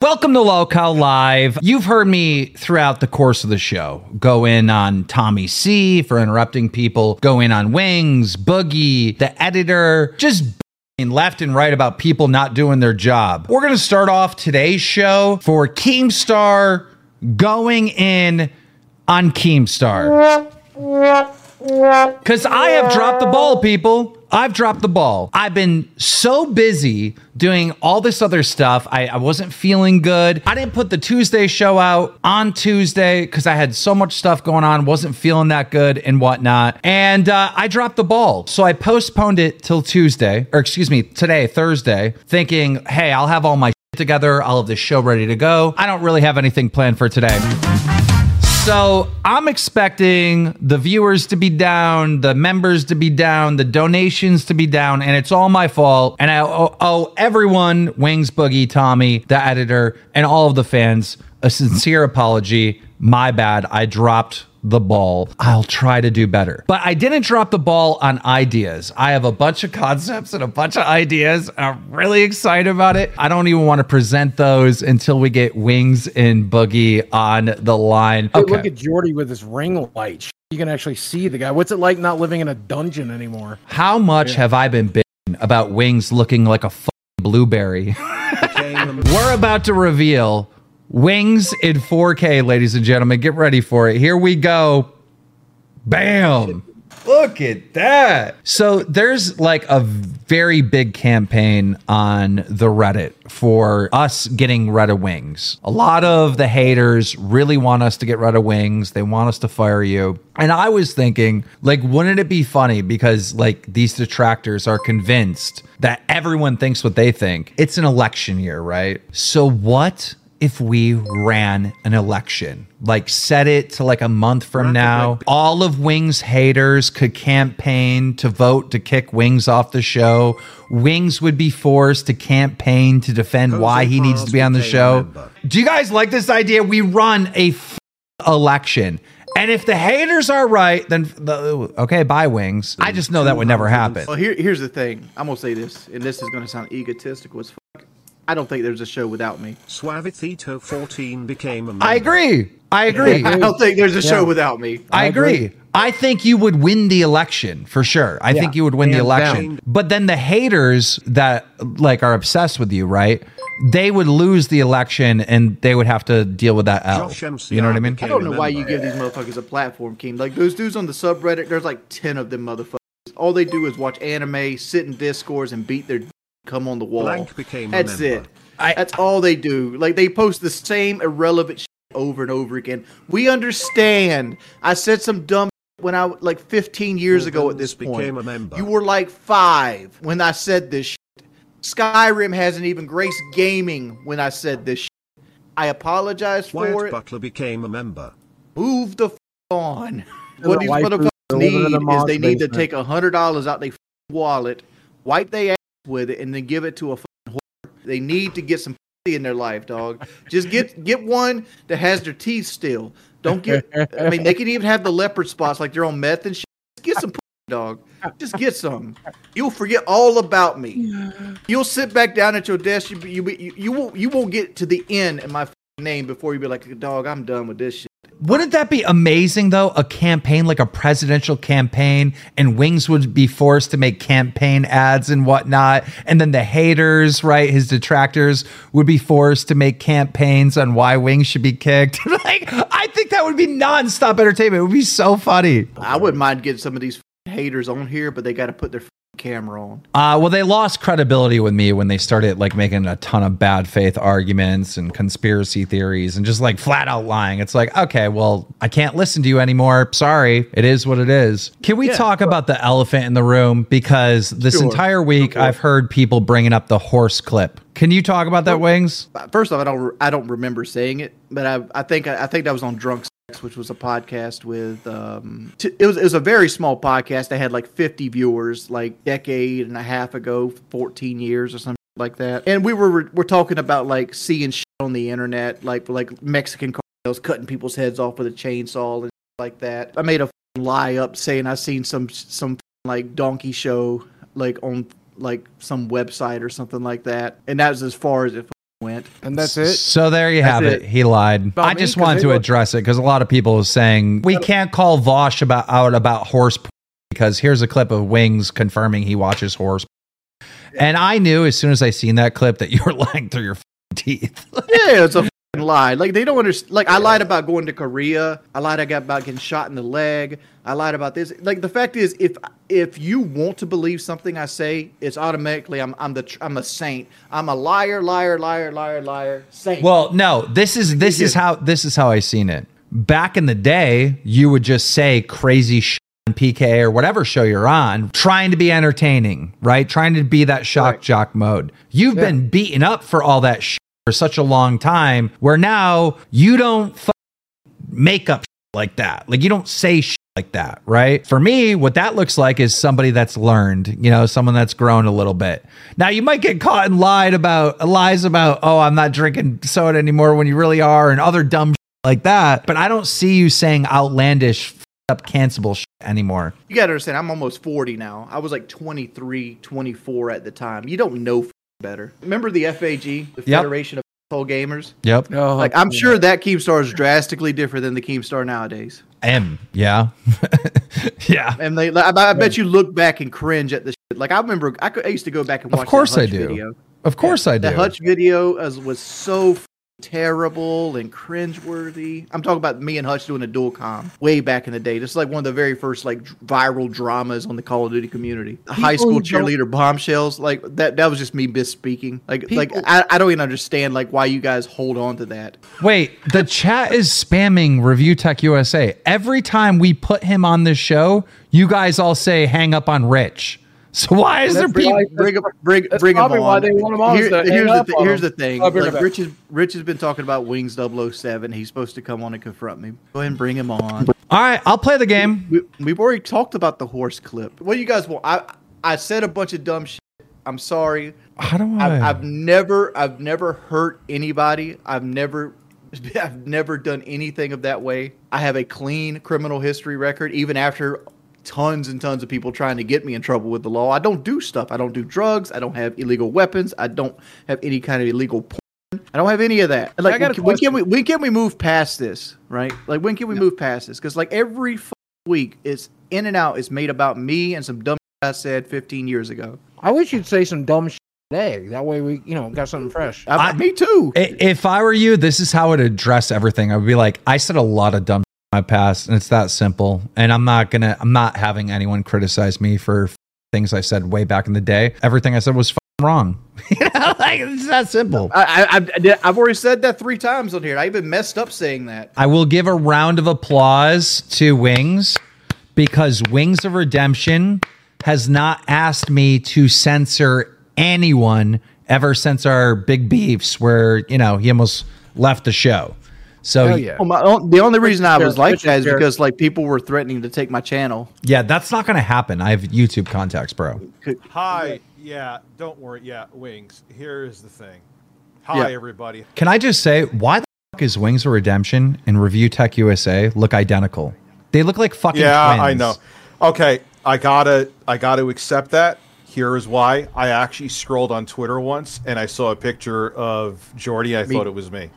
Welcome to Lolcow Live. You've heard me throughout the course of the show go in on Tommy C for interrupting people, go in on Wings, Boogie, the editor, just left and right about people not doing their job. We're going to start off today's show for Keemstar going in on Keemstar. Because I have dropped the ball, people. I've dropped the ball. I've been so busy doing all this other stuff. I, I wasn't feeling good. I didn't put the Tuesday show out on Tuesday because I had so much stuff going on, wasn't feeling that good and whatnot. And uh, I dropped the ball. So I postponed it till Tuesday, or excuse me, today, Thursday, thinking, hey, I'll have all my together. I'll have the show ready to go. I don't really have anything planned for today. So I'm expecting the viewers to be down, the members to be down, the donations to be down, and it's all my fault. And I owe, everyone, Wings Boogie, Tommy, the editor, and all of the fans, a sincere apology. My bad. I dropped the ball. I'll try to do better. But I didn't drop the ball on ideas. I have a bunch of concepts and a bunch of ideas. I'm really excited about it. I don't even want to present those until we get Wings and Boogie on the line. Okay. Look at Jordy with his ring light. You can actually see the guy. What's it like not living in a dungeon anymore? How much yeah. have I been bitten about Wings looking like a blueberry? We're about to reveal Wings in 4K, ladies and gentlemen. Get ready for it. Here we go. Bam. Look at that. So there's like a very big campaign on the Reddit for us getting rid of wings. A lot of the haters really want us to get rid of wings. They want us to fire you. And I was thinking, like, wouldn't it be funny because like these detractors are convinced that everyone thinks what they think. It's an election year, right? So what if we ran an election, like set it to like a month from now, all of Wings haters could campaign to vote to kick Wings off the show. Wings would be forced to campaign to defend why he needs to be on the show. Do you guys like this idea? We run a f- election. And if the haters are right, then the, okay, buy wings. I just know that would never happen. Well, here, here's the thing. I'm gonna say this, and this is gonna sound egotistical as fuck. I don't think there's a show without me. Suavecito 14 became a member. I agree. I agree. I don't think there's a show without me. I, agree. I think you would win the election for sure. I yeah, think you would win the election. Down. But then the haters that like are obsessed with you, right? They would lose the election and they would have to deal with that L. You know what I mean? I don't know why you give these motherfuckers a platform, King. Like those dudes on the subreddit, there's like 10 of them motherfuckers. All they do is watch anime, sit in discords, and beat their come on the wall. Blank became That's it. I, That's all they do. Like they post the same irrelevant shit over and over again. We understand. I said some dumb when I like 15 years well, ago at this point. You were like five when I said this. Shit. Skyrim hasn't even graced gaming when I said this. Shit. I apologize Wyatt for it. Butler became a member. Move the f- on. what these motherfuckers need is they need to take a hundred dollars out their wallet, wipe their with it and then give it to a whore. They need to get some in their life, dog. Just get get one that has their teeth still. Don't get. I mean, they can even have the leopard spots like they're on meth and shit. Just get some dog. Just get some. You'll forget all about me. You'll sit back down at your desk. You you you, you won't you won't get to the end in my name before you be like, dog, I'm done with this shit. Wouldn't that be amazing though? A campaign like a presidential campaign, and Wings would be forced to make campaign ads and whatnot. And then the haters, right, his detractors would be forced to make campaigns on why Wings should be kicked. like, I think that would be nonstop entertainment. It would be so funny. I wouldn't mind getting some of these haters on here, but they got to put their camera on. Uh, well, they lost credibility with me when they started like making a ton of bad faith arguments and conspiracy theories and just like flat out lying. It's like, okay, well, I can't listen to you anymore. Sorry, it is what it is. Can we yeah, talk about the elephant in the room? Because this sure, entire week, sure. I've heard people bringing up the horse clip. Can you talk about that, Wings? First off, I don't I don't remember saying it, but I I think I think that was on Drunk which was a podcast with um, t- it was it was a very small podcast. They had like 50 viewers, like decade and a half ago, 14 years or something like that. And we were we're talking about like seeing shit on the internet, like like Mexican cartels cutting people's heads off with a chainsaw and like that. I made a lie up saying I seen some some like donkey show like on like some website or something like that, and that was as far as it went. And that's it. So there you have it. it. He lied. About I me? wanted to look- address it because a lot of people are saying we can't call Vosh about out about horse because here's a clip of Wings confirming he watches horse. And I knew as soon as I seen that clip that you were lying through your teeth. Yeah, it's a lie. Like they don't understand. Like I lied about going to Korea. I lied about getting shot in the leg. I lied about this. Like the fact is, if if you want to believe something I say, it's automatically I'm I'm the I'm a saint. I'm a liar, liar, liar, liar, liar, saint. Well, no, this is this is how this is how I seen it. Back in the day, you would just say crazy shit on PK or whatever show you're on, trying to be entertaining, right? Trying to be that shock Right. jock mode. You've been beaten up for all that shit for such a long time, where now you don't f- make up shit like that. Like you don't say shit like that, right? For me, what that looks like is somebody that's learned, you know, someone that's grown a little bit. Now you might get caught and lied about lies about, oh, I'm not drinking soda anymore when you really are, and other dumb shit like that. But I don't see you saying outlandish, up, cancelable shit anymore. you got to understand, I'm almost 40 now. I was like 23, 24 at the time. You don't know better. Remember the FAG, the Yep. Federation of Asshole Gamers? Yep. No, Like I'm sure that Keemstar is drastically different than the Keemstar nowadays. M. Yeah. yeah. And they, I, I bet you look back and cringe at the shit. Like I remember, I, could, I used to go back and watch. Of course I Hutch do. Video. Of course I do. The Hutch video was, was so terrible and cringeworthy. I'm talking about me and Hutch doing a dual com way back in the day. This is like one of the very first like viral dramas on the Call of Duty community. The high school cheerleader bombshells, like that. That was just me misspeaking. Like, like I, I don't even understand like why you guys hold on to that. Wait, the chat is spamming Review Tech USA. Every time we put him on this show, you guys all say hang up on Rich. So why is there people? bring him, bring, bring him on. why they want him on, Here- to here's the up th- here's the thing. I'll Like. Rich is Rich has been talking about Wings 007. He's supposed to come on and confront me. Go ahead and bring him on. All right, I'll play the game. we, we've already talked about the horse clip. What do you guys want? I I said a bunch of dumb shit. I'm sorry. How do I? I've, I've never I've never hurt anybody. I've never I've never done anything of that way. I have a clean criminal history record, even after tons and tons of people trying to get me in trouble with the law. I don't do stuff. I don't do drugs. I don't have illegal weapons. I don't have any kind of illegal porn. I don't have any of that. And, Like, I got a when, can we when can we move past this? Right? Like, when can we move past this? Because like every f- week, it's in and out. It's made about me and some dumb shit I said 15 years ago. I wish you'd say some dumb shit today. That way we, you know, got something fresh. I, me too. If I were you, this is how I would address everything. I would be like, I said a lot of dumb in my past, and it's that simple. And I'm not gonna, I'm not having anyone criticize me for things I said way back in the day. Everything I said was wrong. you know, like it's that simple. I, I, I've already said that three times on here. I even messed up saying that. I will give a round of applause to Wings because Wings of Redemption has not asked me to censor anyone ever since our big beefs where, you know, he almost left the show. So Hell yeah. Well, my, own- the only reason I was Rich like that is fair. because like people were threatening to take my channel. Yeah, that's not going to happen. I have YouTube contacts, bro. Hi. Yeah, don't worry. Yeah, Wings. Here is the thing. Hi, Yeah. everybody. Can I just say, why the fuck is Wings of Redemption and Review Tech USA look identical? They look like fucking Yeah, twins. I know. Okay, I gotta, I gotta accept that. Here is why. I actually scrolled on Twitter once and I saw a picture of Jordy. I thought it was me.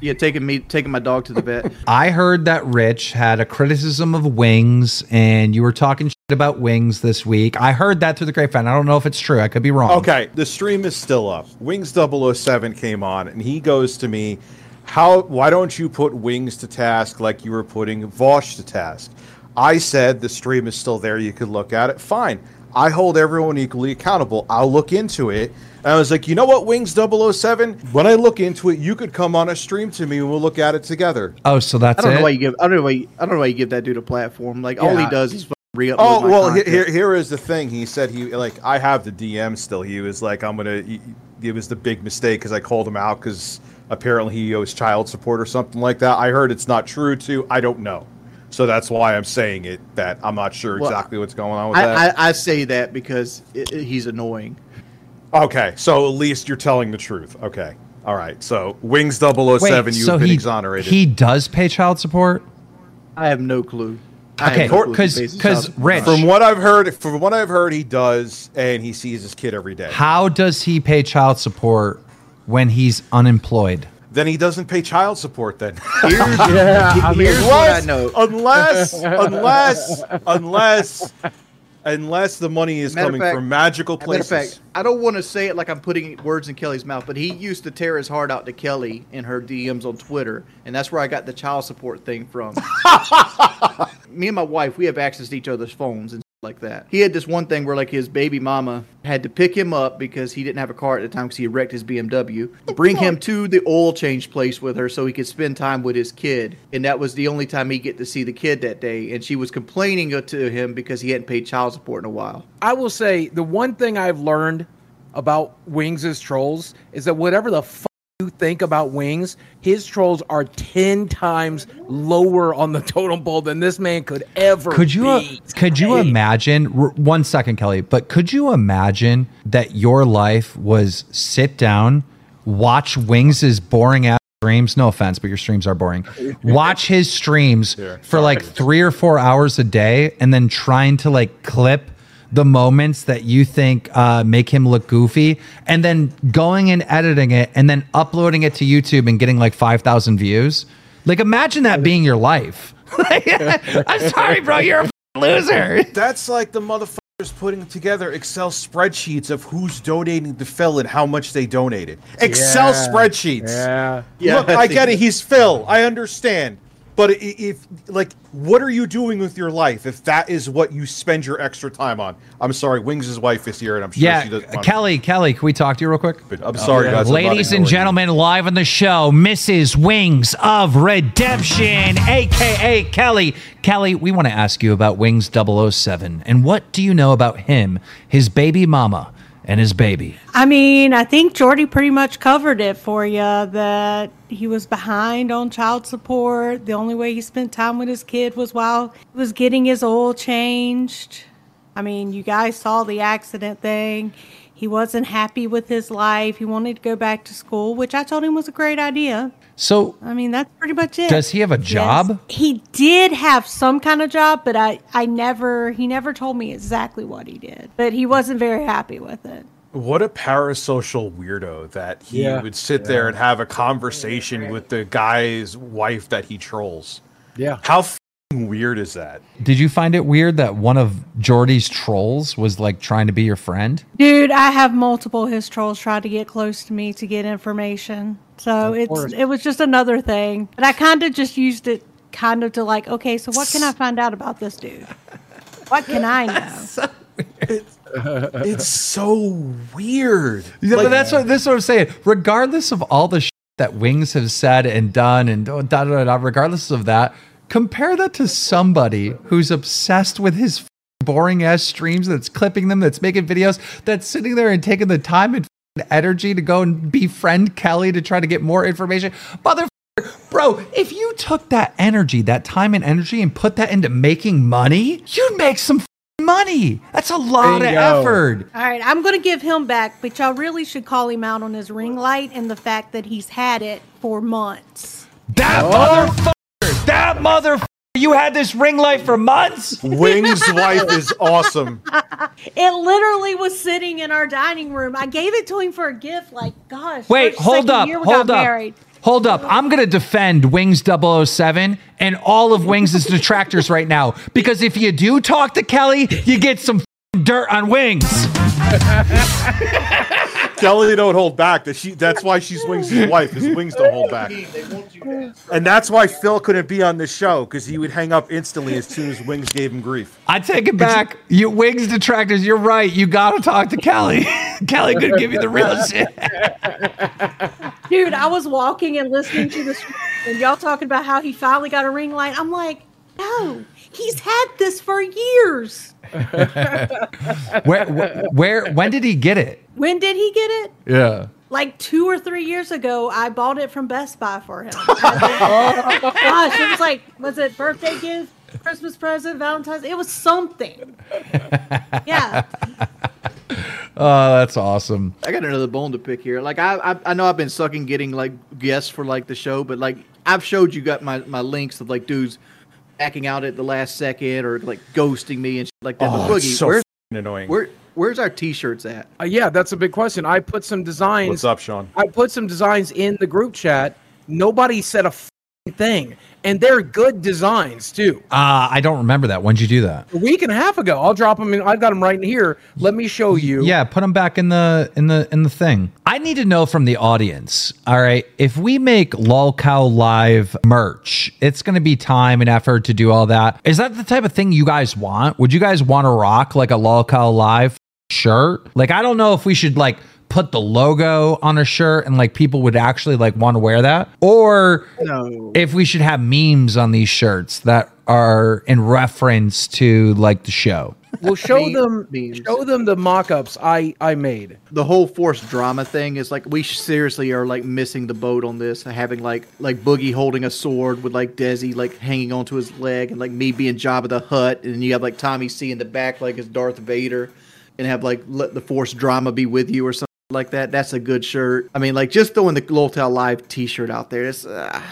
Yeah, taking me taking my dog to the vet. I heard that Rich had a criticism of Wings and you were talking shit about Wings this week. I heard that through the grapevine. I don't know if it's true. I could be wrong. Okay, the stream is still up. Wings 007 came on and he goes to me, "How? Why don't you put Wings to task like you were putting Vosh to task?" I said the stream is still there. You could look at it. Fine. I hold everyone equally accountable. I'll look into it. And I was like, you know what, Wings 007? When I look into it, you could come on a stream to me and we'll look at it together. Oh, so that's I don't it? know why you give. I don't know why. You, I don't know why you give that dude a platform. Like all he does is re Oh well, he- here here is the thing. He said he like I have the DM still. He was like I'm gonna. he- It was the big mistake because I called him out because apparently he owes child support or something like that. I heard it's not true too. I don't know, so that's why I'm saying it. That I'm not sure Well, exactly what's going on with I, that. I, I say that because it, it- he's annoying. Okay, so at least you're telling the truth. Okay, all right. So Wings 007, you've been he, exonerated. he does pay child support? I have no clue. Okay, no clue if he because pays because. Rich, from what I've heard, from what I've heard, he does, and he sees his kid every day. how does he pay child support when he's unemployed? Then he doesn't pay child support. Then Here's, Yeah, I mean, here's what I know. unless, unless, unless, unless the money is coming fact- from magical places. fact, I don't want to say it like I'm putting words in Kelly's mouth, but he used to tear his heart out to Kelly in her DMs on Twitter, and that's where I got the child support thing from. Me and my wife, we have access to each other's phones and like that. He had this one thing where like his baby mama had to pick him up because he didn't have a car at the time because he wrecked his BMW. Oh, Bring him to the oil change place with her so he could spend time with his kid, and that was the only time he get to see the kid that day. And she was complaining to him because he hadn't paid child support in a while. I will say the one thing I've learned about Wings' as trolls is that whatever the fuck you think about Wings, his trolls are ten times lower on the totem pole than this man could ever. Could you uh, be. could you imagine one second, Kelly? But could you imagine that your life was sit down, watch Wings' boring ass streams? No offense, but your streams are boring. Watch his streams for like three or four hours a day, and then trying to like clip the moments that you think uh, make him look goofy, and then going and editing it, and then uploading it to YouTube and getting like five thousand views. Like, imagine that being your life. I'm sorry, bro. You're a f- loser. That's like the motherfuckers putting together Excel spreadsheets of who's donating to Phil and how much they donated. Excel Yeah. spreadsheets. Yeah. Yeah, Look, I get it. He's Phil. I understand. But i- if, like, what are you doing with your life if that is what you spend your extra time on? I'm sorry, Wings' wife is here, and I'm sure Yeah, she doesn't. want- Kelly, Kelly, can we talk to you real quick? I'm sorry, guys. I'm Ladies and ignoring you. gentlemen, live on the show, Mrs. Wings of Redemption, aka Kelly. Kelly, we want to ask you about Wings 007 and what do you know about him, his baby mama, and his baby? I mean, I think Jordy pretty much covered it for you that he was behind on child support. The only way he spent time with his kid was while he was getting his oil changed. I mean, you guys saw the accident thing. He wasn't happy with his life. He wanted to go back to school, which I told him was a great idea. So, I mean, that's pretty much it. Does he have a Yes. job? He did have some kind of job, but I, I never, he never told me exactly what he did. But he wasn't very happy with it. What a parasocial weirdo that he Yeah. would sit there and have a conversation with the guy's wife that he trolls. Yeah. How f***ing weird is that? did you find it weird that one of Jordy's trolls was like trying to be your friend? Dude, I have multiple his trolls try to get close to me to get information. So it's course. it was just another thing. But I kind of just used it kind of to like, okay, so what can I find out about this dude? What can I know? It's so weird. Yeah, Like, but that's what this is what I'm saying. Regardless of all the shit that Wings have said and done, and da, da, da, da, regardless of that, compare that to somebody who's obsessed with his f- boring ass streams, that's clipping them, that's making videos, that's sitting there and taking the time and f- energy to go and befriend Kelly to try to get more information. Mother, bro, if you took that energy, that time and energy, and put that into making money, you'd make some f- money. That's a lot of Bingo. effort. All right, I'm going to give him back, but y'all really should call him out on his ring light and the fact that he's had it for months. That oh. motherfucker! That motherfucker! You had this ring light for months? Wings' wife is awesome. It literally was sitting in our dining room. I gave it to him for a gift. Like, gosh. Wait, hold second up, year we hold got up. married. Hold up. I'm going to defend Wings 007 and all of Wings' detractors right now because if you do talk to Kelly, you get some dirt on Wings. Kelly don't hold back. That she that's why she's Wings' wife, His Wings don't hold back. And that's why Phil couldn't be on this show, because he would hang up instantly as soon as Wings gave him grief. I take it back. You Wings detractors, you're right. You got to talk to Kelly. Kelly could give you the real shit. Dude, I was walking and listening to this, and y'all talking about how he finally got a ring light. I'm like, no, he's had this for years. Where, where, where, when did he get it? When did he get it? Yeah. Like two or three years ago, I bought it from Best Buy for him. Gosh, it was like, was it birthday gift, Christmas present, Valentine's? It was something. Yeah. Oh, that's awesome. I got another bone to pick here. Like I, I, I know I've been sucking getting like guests for like the show, but like I've showed you got my, my links of like dudes backing out at the last second or like ghosting me and shit like that. Oh, but it's Boogie, so where's annoying. Where where's our t-shirts at? Uh, yeah, that's a big question. I put some designs. What's up, Sean? I put some designs in the group chat. Nobody said a thing, and they're good designs too. Uh, I don't remember that. When'd you do that? A week and a half ago, I'll drop them in. I've got them right in here. Let me show you. Yeah, put them back in the in the in the thing. I need to know from the audience. All right, if we make lolcow live merch, it's going to be time and effort to do all that. Is that the type of thing you guys want? Would you guys want to rock like a lolcow live shirt? Like, I don't know if we should like put the logo on a shirt and like people would actually like want to wear that or No. if we should have memes on these shirts that are in reference to like the show. We'll show Meme- them. memes. Show them the mock-ups I I made. the whole force drama thing is like we seriously are like missing the boat on this having like like boogie holding a sword with like desi like hanging onto his leg and like me being Jabba the Hutt and you have like tommy c in the back like as darth vader and have like let the force drama be with you or something like that that's a good shirt i mean like just throwing the loltel live t-shirt out there it's uh,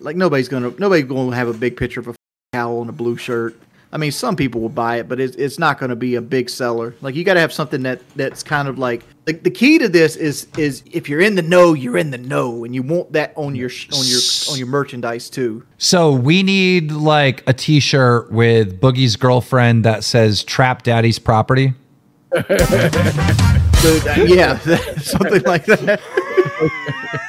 like nobody's gonna nobody's gonna have a big picture of a cowl and a blue shirt I mean, some people will buy it, but it's, it's not going to be a big seller. Like you got to have something that that's kind of like like the key to this is is if you're in the know, you're in the know, and you want that on your on your on your merchandise too. So we need like a T-shirt with Boogie's girlfriend that says "Trap Daddy's Property." So, uh, yeah, something like that.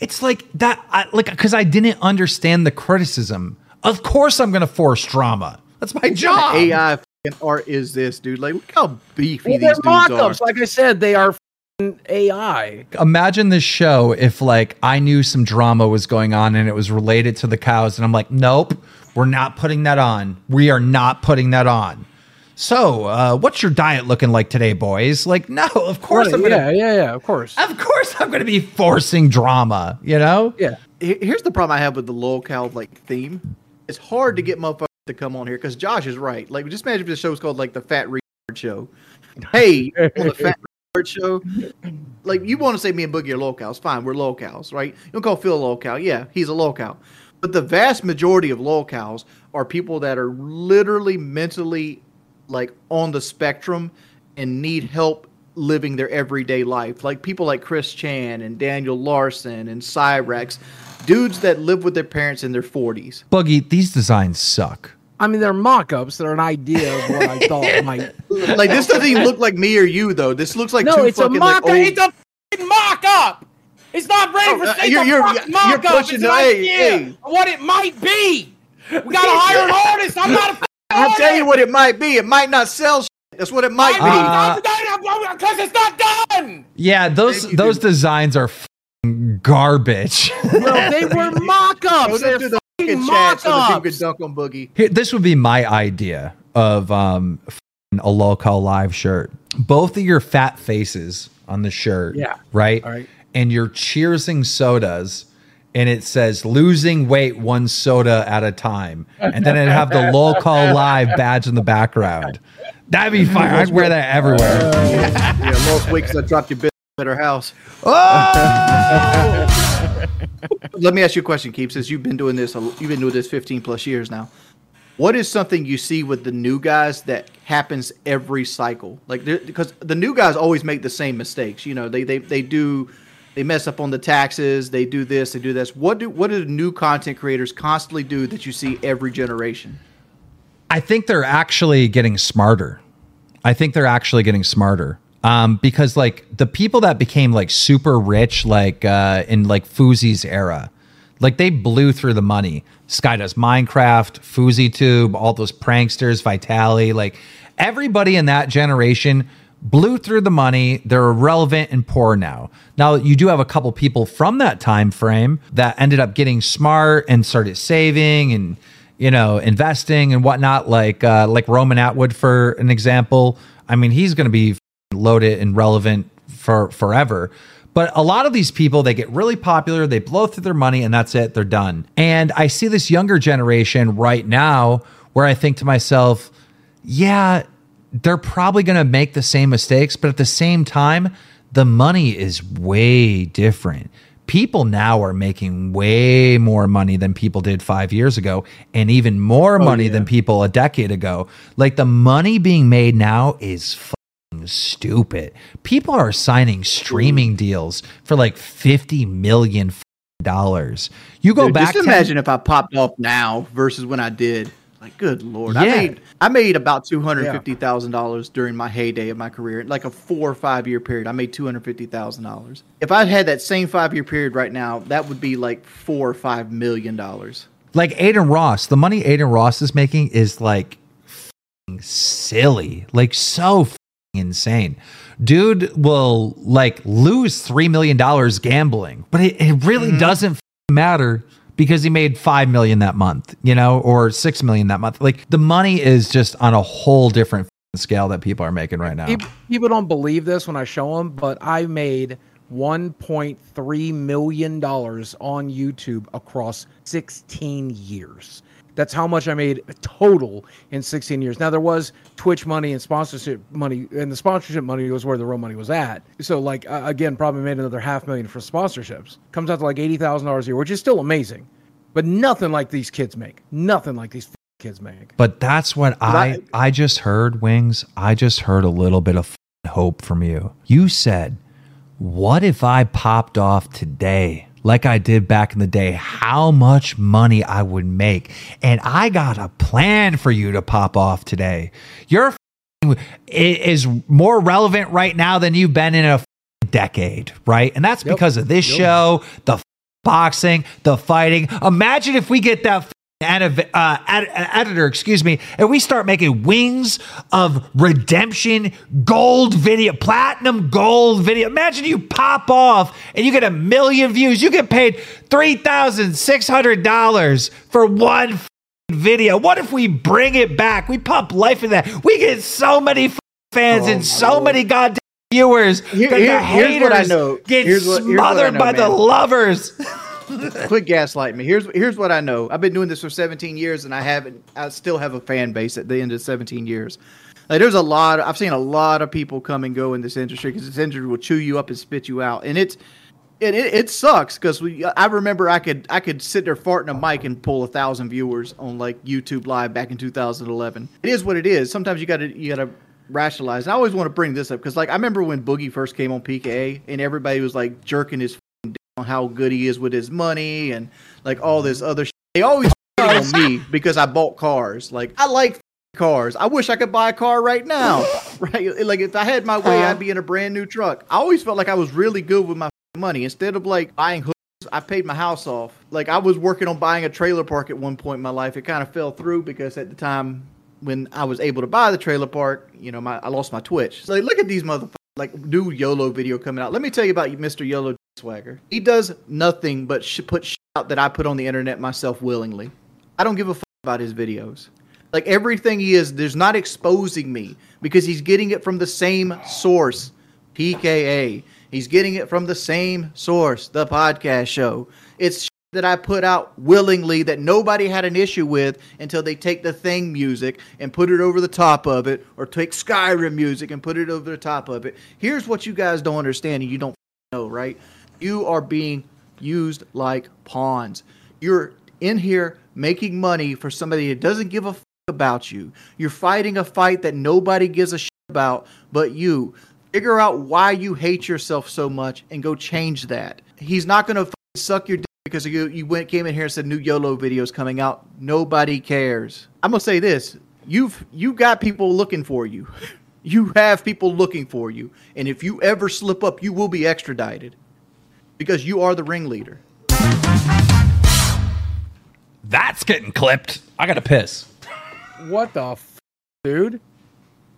It's like that, I, like because I didn't understand the criticism. Of course, I'm going to force drama. That's my job. AI f***ing art is this, dude? Like, look how beefy Well, these they're dudes are. mock-ups. Like I said, they are f***ing AI. Imagine this show if like I knew some drama was going on and it was related to the cows, and I'm like, nope, we're not putting that on. We are not putting that on. So, uh, what's your diet looking like today, boys? Like, no, of course Right, I'm gonna. yeah, yeah, yeah. Of course. Of course, I'm going to be forcing drama. You know? Yeah. Here's the problem I have with the lolcow like theme. It's hard to get motherfuckers to come on here because Josh is right. Like, just imagine if the show's called like the Fat Retard Show. Hey, on the Fat Retard Show, like you want to say me and Boogie are lolcows, fine, we're lolcows, right? You don't call Phil a lolcow, yeah, he's a lolcow. But the vast majority of lolcows are people that are literally mentally like on the spectrum and need help living their everyday life. Like people like Chris Chan and Daniel Larson and Cyraxx, dudes that live with their parents in their 40s. Boogie, these designs suck. I mean, they're mock-ups. They're an idea of what I thought might. Like this doesn't even look like me or you though. This looks like No, two it's a fucking mock-up. like old. It's a f***ing mock-up. It's not ready for Oh, uh, it's you're- a you're- fucking you're mock-up. pushing It's the- an hey, idea hey. of what it might be. We gotta hire an artist. I'm not a f***ing I'll tell you what it might be. It might not sell. Shit. That's what it might I be. because it's not done. Yeah, those you, those dude. designs are f***ing garbage. No, they were Go mock-ups. They're the f***ing fucking chat so that you mock-ups. dunk on Boogie. Here, this would be my idea of um f***ing a lolcow live shirt. Both of your fat faces on the shirt. Yeah. Right. All right. And you're cheersing sodas. And it says losing weight one soda at a time. And then it'd have the lolcow live badge in the background. That'd be fire. I'd wear that everywhere. Yeah, most weeks I dropped your bitch at her house. Oh! Let me ask you a question, Keem. Since you've been doing this, you've been doing this 15 plus years now. What is something you see with the new guys that happens every cycle? Like, because the new guys always make the same mistakes. You know, they they they do. They mess up on the taxes. They do this. They do this. What do what do new content creators constantly do that you see every generation? I think they're actually getting smarter. I think they're actually getting smarter. Um, because like the people that became like super rich, like uh, in like Fousey's era, like they blew through the money. Sky does Minecraft, FouseyTube, all those pranksters, Vitaly, like everybody in that generation blew through the money. They're irrelevant and poor now. Now you do have a couple people from that time frame that ended up getting smart and started saving and you know, investing and whatnot, like uh, like Roman Atwood for an example. I mean, he's going to be loaded and relevant for forever. But a lot of these people, they get really popular, they blow through their money, and that's it. They're done. And I see this younger generation right now where I think to myself, yeah, they're probably going to make the same mistakes, but at the same time, the money is way different. people now are making way more money than people did five years ago, and even more oh, money yeah. than people a decade ago. Like the money being made now is stupid. People are signing streaming deals for like fifty million dollars. You go Dude, back. Just 10 imagine if I popped off now versus when I did. Like, good lord, I made I made about two hundred fifty thousand dollars during my heyday of my career, like a four or five year period. I made two hundred fifty thousand dollars. If I had that same five year period right now, that would be like four or five million dollars. like Adin Ross, the money Adin Ross is making is like silly, like so insane. Dude will like lose three million dollars gambling, but it, it really Mm-hmm. doesn't matter because he made five million that month, you know, or six million that month. Like the money is just on a whole different scale that people are making right now. People don't believe this when I show them, but I made 1.3 million dollars on YouTube across 16 years. That's how much I made total in 16 years. Now there was Twitch money and sponsorship money, and the sponsorship money was where the real money was at. So like uh, again, probably made another half million for sponsorships. Comes out to like eighty thousand dollars a year, which is still amazing, but nothing like these kids make. Nothing like these kids make. But that's what I I just heard, Wings. I just heard a little bit of f***ing hope from you. You said, "What if I popped off today?" Like I did back in the day, how much money I would make. And I got a plan for you to pop off today. Your is more relevant right now than you've been in a decade, right? And that's Yep. because of this show, the boxing, the fighting. Imagine if we get that uh, ed- editor, excuse me, and we start making wings of redemption gold video, platinum gold video. Imagine you pop off and you get a million views. You get paid three thousand six hundred dollars for one f- video. What if we bring it back? We pump life in that. We get so many f- fans and so many goddamn viewers. Here- here- the here's what I haters know. Get what- here's what I smothered know, by the lovers. Quit gaslight me. Here's here's what I know. I've been doing this for 17 years, and I haven't. I still have a fan base at the end of 17 years. Like there's a lot. I've seen a lot of people come and go in this industry because this industry will chew you up and spit you out, and it's. It, it, it sucks because we. I remember I could I could sit there farting a mic and pull a thousand viewers on like YouTube Live back in 2011. It is what it is. Sometimes you gotta you gotta rationalize. And I always want to bring this up because like I remember when Boogie first came on PKA and everybody was like jerking his on how good he is with his money and like all this other shit. They always on me because I bought cars. Like I like cars. I wish I could buy a car right now. Right? Like if I had my way, I'd be in a brand new truck. I always felt like I was really good with my money. Instead of like buying hoods, I paid my house off. Like I was working on buying a trailer park at one point in my life. It kind of fell through because at the time when I was able to buy the trailer park, you know, my I lost my Twitch. So like, look at these motherfuckers. Like new YOLO video coming out. Let me tell you about Mr. YOLO Swagger. He does nothing but sh- put shit out that I put on the internet myself willingly. I don't give a fuck about his videos. Like everything he is, there's not exposing me because he's getting it from the same source, PKA. He's getting it from the same source, the podcast show. It's that I put out willingly that nobody had an issue with until they take the thing music and put it over the top of it, or take Skyrim music and put it over the top of it. Here's what you guys don't understand and you don't know, right? You are being used like pawns. You're in here making money for somebody that doesn't give a f- about you. You're fighting a fight that nobody gives a shit about but you. Figure out why you hate yourself so much and go change that. He's not going to suck your dick because you, you went came in here and said new YOLO videos coming out. Nobody cares. I'm going to say this. You've you got people looking for you. You have people looking for you. And if you ever slip up, you will be extradited because you are the ringleader. That's getting clipped. I gotta piss. What the f- dude?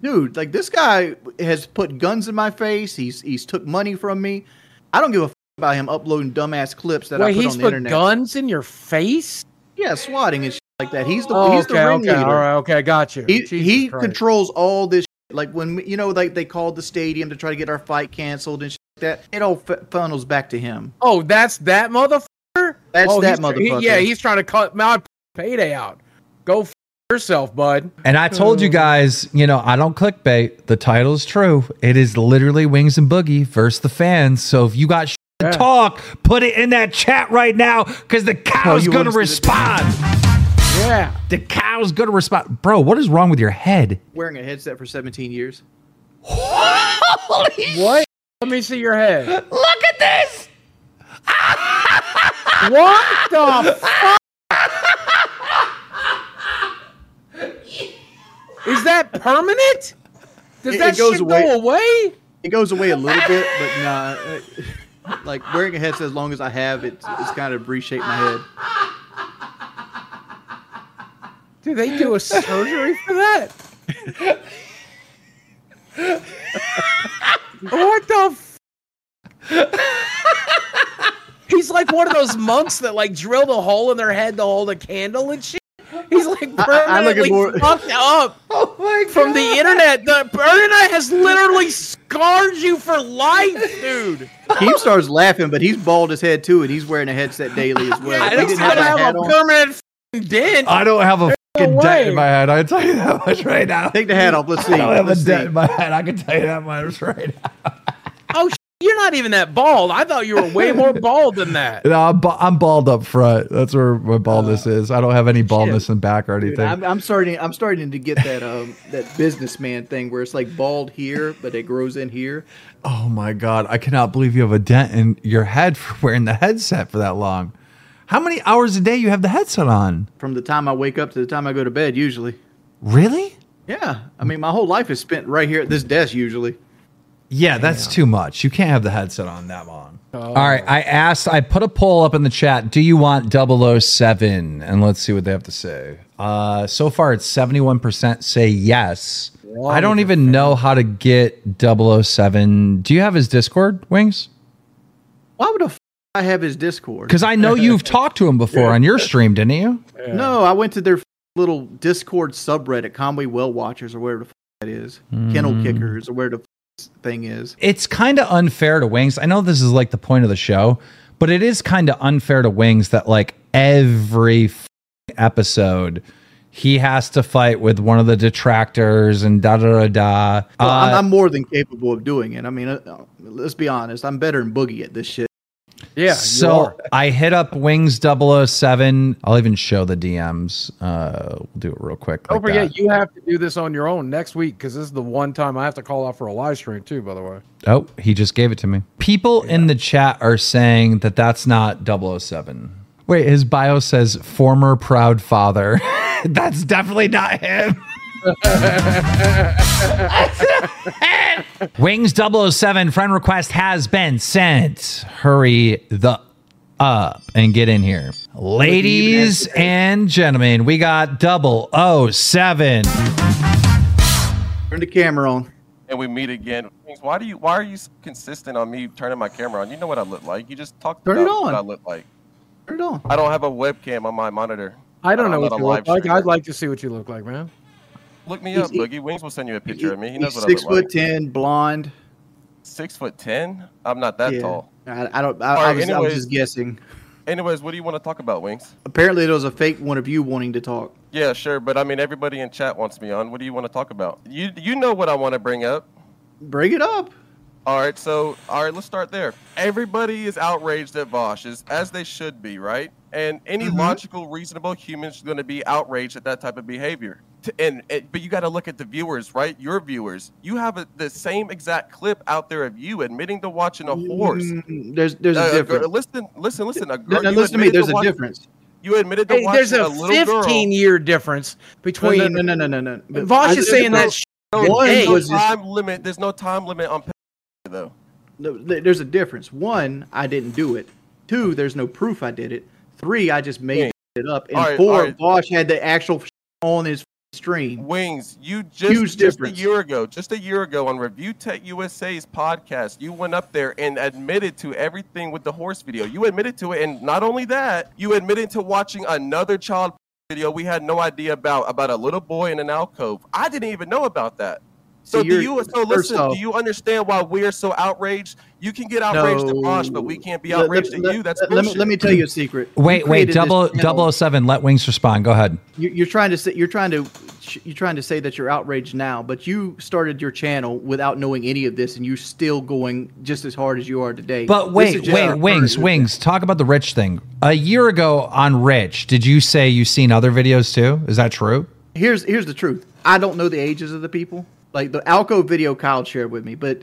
dude, like this guy has put guns in my face. He's he's took money from me. I don't give a f- about him uploading dumbass clips that I put he's on the put internet. guns in your face? Yeah, swatting and shit like that. He's the Oh, he's okay, the okay, ringleader. all right, okay, got you. He he controls all this. Shit. Like when you know, like they called the stadium to try to get our fight canceled and shit like that. It all f- funnels back to him. Oh, that's that motherfucker. That's oh, that motherfucker. he- yeah, he's trying to cut my payday out. Go f- yourself, bud. And I told you uh. guys, you know, I don't clickbait. The title's true. It is literally Wings and Boogie versus the fans. So if you got shit to talk, put it in that chat right now because the oh, cow's you going to wanna see the- respond. Yeah. The cow's going to respond. Bro, what is wrong with your head? Wearing a headset for 17 years. Holy What? Let me see your head. Look at this. What the fuck? Is that permanent? Does It- that it goes shit away. go away? It goes away a little bit, but nah. Like wearing a headset as long as I have, it's, it's kind of reshaped my head. Do they do a surgery for that? what the? F- He's like one of those monks that like drilled a hole in their head to hold a candle and shit. He's like I- I permanently more- fucked up Oh my from the internet. The internet has literally scarred you for life, dude. Keemstar's laughing, but he's bald as head too, and he's wearing a headset daily as well. I don't didn't have a have hat a on, permanent f***ing dent. I don't have a fucking way. dent in my head. I can tell you that much right now. take the hat off. Let's see. I don't have a Let's dent see. in my head. I can tell you that much right now. Sh- you're not even that bald. I thought you were way more bald than that. No, I'm, ba- I'm bald up front. That's where my baldness is. I don't have any baldness in back or Dude, anything. I'm, I'm starting. I'm starting to get that um that businessman thing where it's like bald here, but it grows in here. oh my god, I cannot believe you have a dent in your head for wearing the headset for that long. How many hours a day you have the headset on? From the time I wake up to the time I go to bed, usually. Really? Yeah, I mean, my whole life is spent right here at this desk. Usually, Yeah, that's too much. You can't have the headset on that long. All right, I asked, I put a poll up in the chat. Do you want 007? And let's see what they have to say. Uh, so far, it's 71% say yes. I don't even know how to get 007. Do you have his Discord, Wings? why would the f- I have his Discord? Because I know you've talked to him before on your stream, didn't you? No, I went to their f- little Discord subreddit, Conway Well Watchers, or whatever the f- that is, Kennel Mm. Kickers, or whatever the f- thing is. It's kind of unfair to Wings. I know this is like the point of the show, but it is kind of unfair to Wings that like every f- episode he has to fight with one of the detractors and da da da da. Well, I'm, Uh, I'm more than capable of doing it. I mean, uh, let's be honest. I'm better than Boogie at this shit. Yeah. so. I hit up Wings 007. I'll even show the DMs. Uh, we'll do it real quick. don't like forget, that. you have to do this on your own next week because this is the one time I have to call out for a live stream too. By the way, Oh, he just gave it to me. People in the chat are saying that that's not 007. Wait, his bio says former proud father. that's definitely not him. Wings 007 friend request has been sent. Hurry the up and get in here. Ladies and gentlemen, we got 007. Turn the camera on. and we meet again. Why do you? Why are you so consistent on me turning my camera on? You know what I look like. You just talked Turn about it on. what I look like. Turn it on. I don't have a webcam on my monitor. I don't I'm know what a you look like. streamer. I'd like to see what you look like, man. Look me He's- up, Boogie. Wings will send you a picture of me. He knows He's what six I look foot ten, blonde. Six foot ten. I'm not that Yeah. tall. I, I don't. I, I, right, was, I was just guessing. Anyways, what do you want to talk about, Wings? Apparently, there was a fake one of you wanting to talk. Yeah, sure, but I mean, everybody in chat wants me on. What do you want to talk about? You you know what I want to bring up. Bring it up. All right, so all right, let's start there. Everybody is outraged at Vosh, as, as they should be, right? And any Mm-hmm. logical, reasonable human is going to be outraged at that type of behavior. T- And it, but you got to look at the viewers, right? Your viewers. You have a, the same exact clip out there of you admitting to watching a horse. Mm, There's there's Uh, a a girl- difference. listen, listen, listen. A girl, no, you listen to me. admitted There's a watch- difference. You admitted to Hey, watching there's a, a little girl. 15 year difference between. no, no, no, no, no, no. Vosh I- is saying that. Sh- One Hey, There's no was just- time limit. There's no time limit on though. no, there's a difference. One, I didn't do it. Two, there's no proof I did it. Three, I just made Yeah. it up. And All right, four, all right. Vosh had the actual on his stream. Wings, you just, Huge just difference. a year ago, just a year ago on Review Tech USA's podcast, you went up there and admitted to everything with the horse video. You admitted to it, and not only that, you admitted to watching another child video we had no idea about about a little boy in an alcove. I didn't even know about that. So So do you're- So listen. off- do you understand why we're so outraged? You can get outraged at Vosh, but we can't be outraged let- at you. That's let, let me let me tell you a secret. You Wait, wait, double channel. double oh seven. Let Wings respond. Go ahead. You- You're trying to say you're trying to you're trying to say that you're outraged now, but you started your channel without knowing any of this, and you're still going just as hard as you are today. But wait, wait, our wings, first- wings. Talk about the rich thing. A year ago on Rich, did you say you've seen other videos too? Is that true? Here's here's the truth. I don't know the ages of the people. Like the Alco video Kyle shared with me, but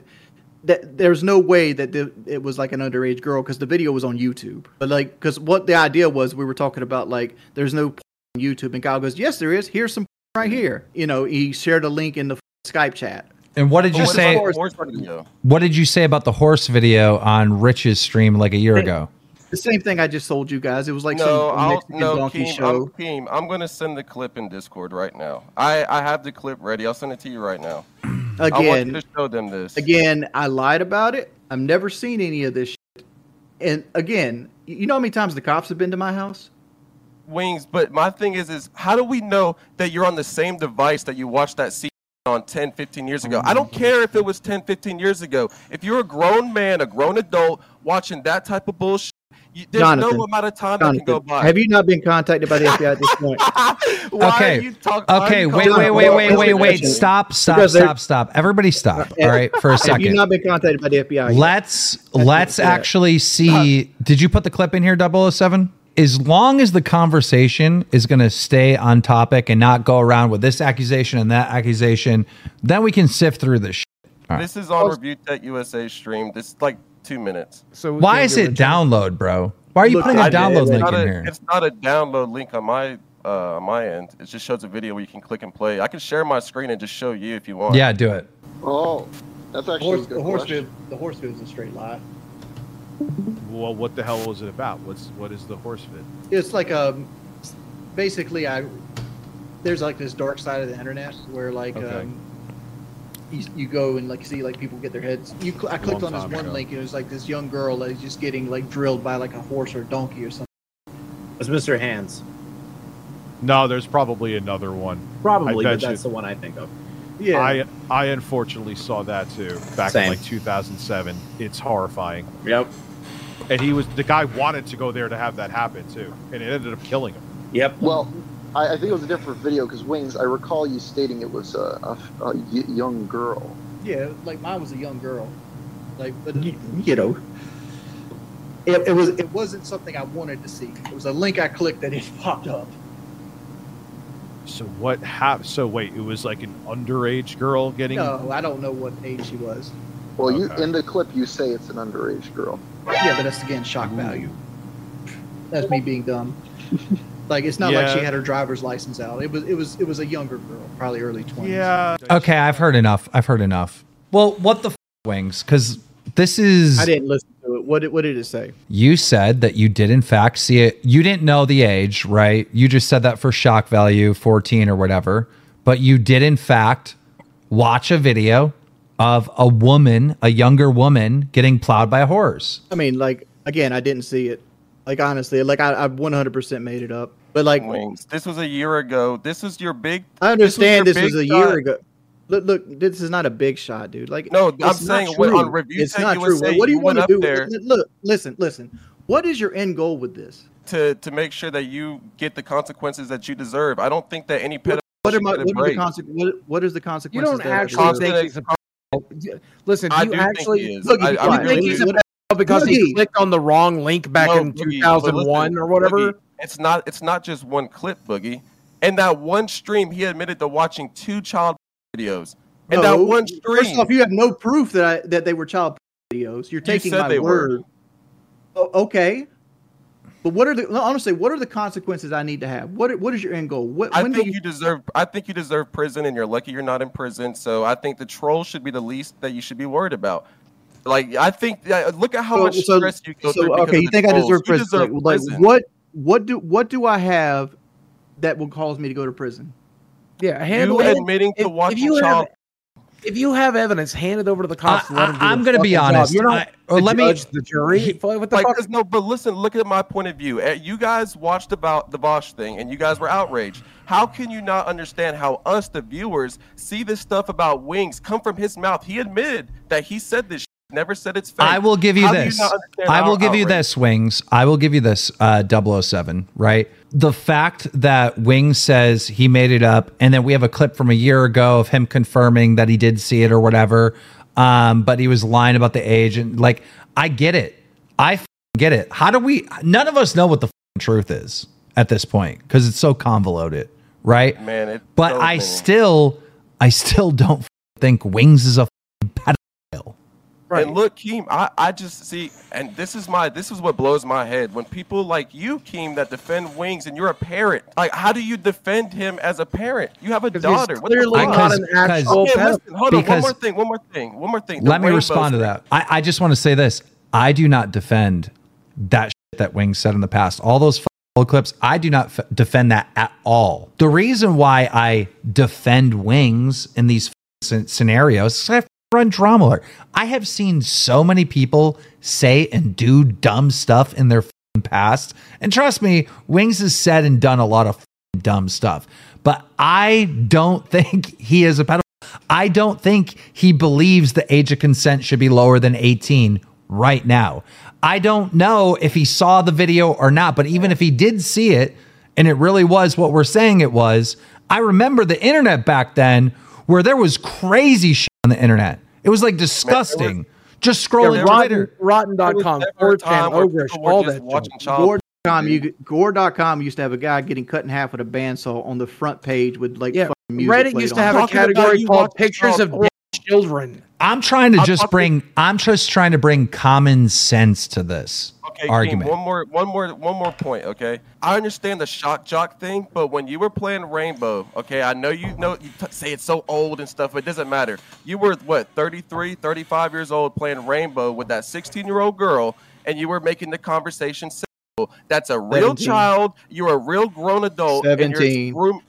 that there's no way that the, it was like an underage girl because the video was on YouTube. But like, because what the idea was, we were talking about like there's no on YouTube, and Kyle goes, "Yes, there is. Here's some right here." You know, he shared a link in the Skype chat. And what did you What say? about horse video? What did you say about the horse video on Rich's stream like a year ago? The same thing I just told you guys. It was like No, some Mexican no, donkey Keem, show. I'm, Keem, I'm going to send the clip in Discord right now. I, I have the clip ready. I'll send it to you right now. I Again, to show them this. Again, I lied about it. I've never seen any of this shit. And again, you know how many times the cops have been to my house? Wings, but my thing is, is how do we know that you're on the same device that you watched that scene on 10, 15 years ago? I don't care if it was 10, 15 years ago. If you're a grown man, a grown adult watching that type of bullshit, you, there's Jonathan, no amount of time that can go by. Have you not been contacted by the FBI at this point? Why okay. are you talk- why are okay. you Wait, wait, wait, wait, wait, wait. Stop, stop, stop, stop. Everybody stop. Uh, All right, for a second. Have you second. not been contacted by the FBI? yet? Let's let's yeah. actually see. Uh-huh. Did you put the clip in here, 007? As long as the conversation is going to stay on topic and not go around with this accusation and that accusation, then we can sift through this. Shit. This is on Review Tech USA stream. This like two minutes. So Why is it download, bro? Why are you Look, putting a I download It's link in a, here? It's not a download link on my uh, on my end. It just shows a video where you can click and play. I can share my screen and just show you if you want. Yeah, do it. Oh, that's The actually horse, a good the horse question. vid, the horse vid is a straight lie. Well, what the hell was it about? What's what is the horse vid? It's like um, basically I there's like this dark side of the internet where like Okay. um, you, you go and like see like people get their heads. You cl- I clicked Long on this one ago. link and it was like this young girl that is just getting like drilled by like a horse or donkey or something. It's Mr. Hands. No, there's probably another one. Probably, I but that's you. the one I think of. Yeah, I I unfortunately saw that too back Same. in like 2007. It's horrifying. Yep. And he was the guy wanted to go there to have that happen too, and it ended up killing him. Yep. Well, I, I think it was a different video because Wings. I recall you stating it was a, a, a y- young girl. yeah, like mine was a young girl, like but you, you know. It, it was it wasn't something I wanted to see. It was a link I clicked that it popped up. So what happened? So wait, it was like an underage girl getting. No, I don't know what age she was. Well, you in the clip you say it's an underage girl. Yeah, but that's again shock value. That's me being dumb. Like it's not like she had her driver's license out. It was it was it was a younger girl, probably early twenties. Yeah. Okay, I've heard enough. I've heard enough. Well, what the f- wings? Because this is I didn't listen to it. What did, what did it say? you said that you did in fact see it. You didn't know the age, right? You just said that for shock value, 14 or whatever. But you did in fact watch a video of a woman, a younger woman, getting plowed by a horse. I mean, like again, I didn't see it. Like honestly, like I, I 100% made it up. But like Wings. This was a year ago. This was your big. I understand your this was, big a year shot. ago. Look, look, this is not a big shot, dude. Like No, I'm it's not saying when- true. on Review it's not true. What do you you want to do? up there- Look, listen, listen. What is your end goal with this? to to make sure that you get the consequences that you deserve. I don't think that any pedophile What are should my, what, are the break. conse- what, what is the You don't that actually think he's a pedophile. Listen, I you do think actually he is. look. I- you I think really he's a pedophile because he clicked on the wrong link back No, in Boogie, 2001 listen, or whatever? Boogie, it's not. It's not just one clip, Boogie. In that one stream, he admitted to watching two child videos. In that one one First stream, off, you have no proof that I, that they were child videos. You're taking said my word. O- okay, but what are the no, honestly? What are the consequences I need to have? What What is your end goal? What, I think you, you, deserve. I think you deserve prison, and you're lucky you're not in prison. So I think the troll should be the least that you should be worried about. Like I think, look at how so, much so- stress you go so, through. okay, you think I deserve prison? deserve Like, like, what What do What do I have that will cause me to go to prison? yeah, handle You admitting to If- if watching you child. have- If you have evidence, hand it over to the cops. and let I, I'm gonna be fucking job. honest. You're not I- or the let me- judge, the jury. What the Like, fuck? 'cause no, but listen, look at my point of view. Eh, You guys watched about the Vosh thing, and you guys were outraged. How can you not understand how us, the viewers, see this stuff about wings come from his mouth? He admitted that he said this. Never said it's fake. I will give you How this. understand I will our give you this, Wings. I will give you this, uh, 007, right? The fact that Wings says he made it up, and then we have a clip from a year ago of him confirming that he did see it or whatever, um, but he was lying about the age. And like, I get it. I get it. How do we, none of us know what the truth is at this point because it's so convoluted, right? Man, but so I many. still, I still don't think Wings is a pedophile. And look, Keem, I, I just see, and this is my this is what blows my head when people like you, Keem, that defend Wings, and you're a parent. Like, how do you defend him as a parent? You have a daughter. What the clearly fuck? not an actual Okay, listen, hold on. One more thing. One more thing. One more thing. The Let me rainbow respond to that. I, I just want to say this. I do not defend that shit that Wings said in the past. All those f- clips, I do not f- defend that at all. The reason why I defend Wings in these f- scen- scenarios run drama alert. I have seen so many people say and do dumb stuff in their past. And trust me, Wings has said and done a lot of dumb stuff. But I don't think he is a pedophile. I don't think he believes the age of consent should be lower than 18 right now. I don't know if he saw the video or not, but even if he did see it and it really was what we're saying it was, I remember the internet back then where there was crazy shit on the internet. It was like disgusting. Just scrolling Twitter. Rotten, rotten.com, There was never a 4chan, time where Ogrish, all that. watching junk. child Gore.com, you, Gore.com used to have a guy getting cut in half with a bandsaw on the front page with like Yeah, fucking music Reddit played used to have a category called pictures of porn. dead children. I'm trying to I'm just talking- bring I'm just trying to bring common sense to this Okay, Keem, argument. one more, one more, one more point. Okay, I understand the shock jock thing, but when you were playing Rainbow, okay, I know you know you t- say it's so old and stuff, but it doesn't matter. You were what 33, 35 years old playing Rainbow with that 16 year old girl, and you were making the conversation simple. That's a real 17. child. You're a real grown adult. and you're 17. room-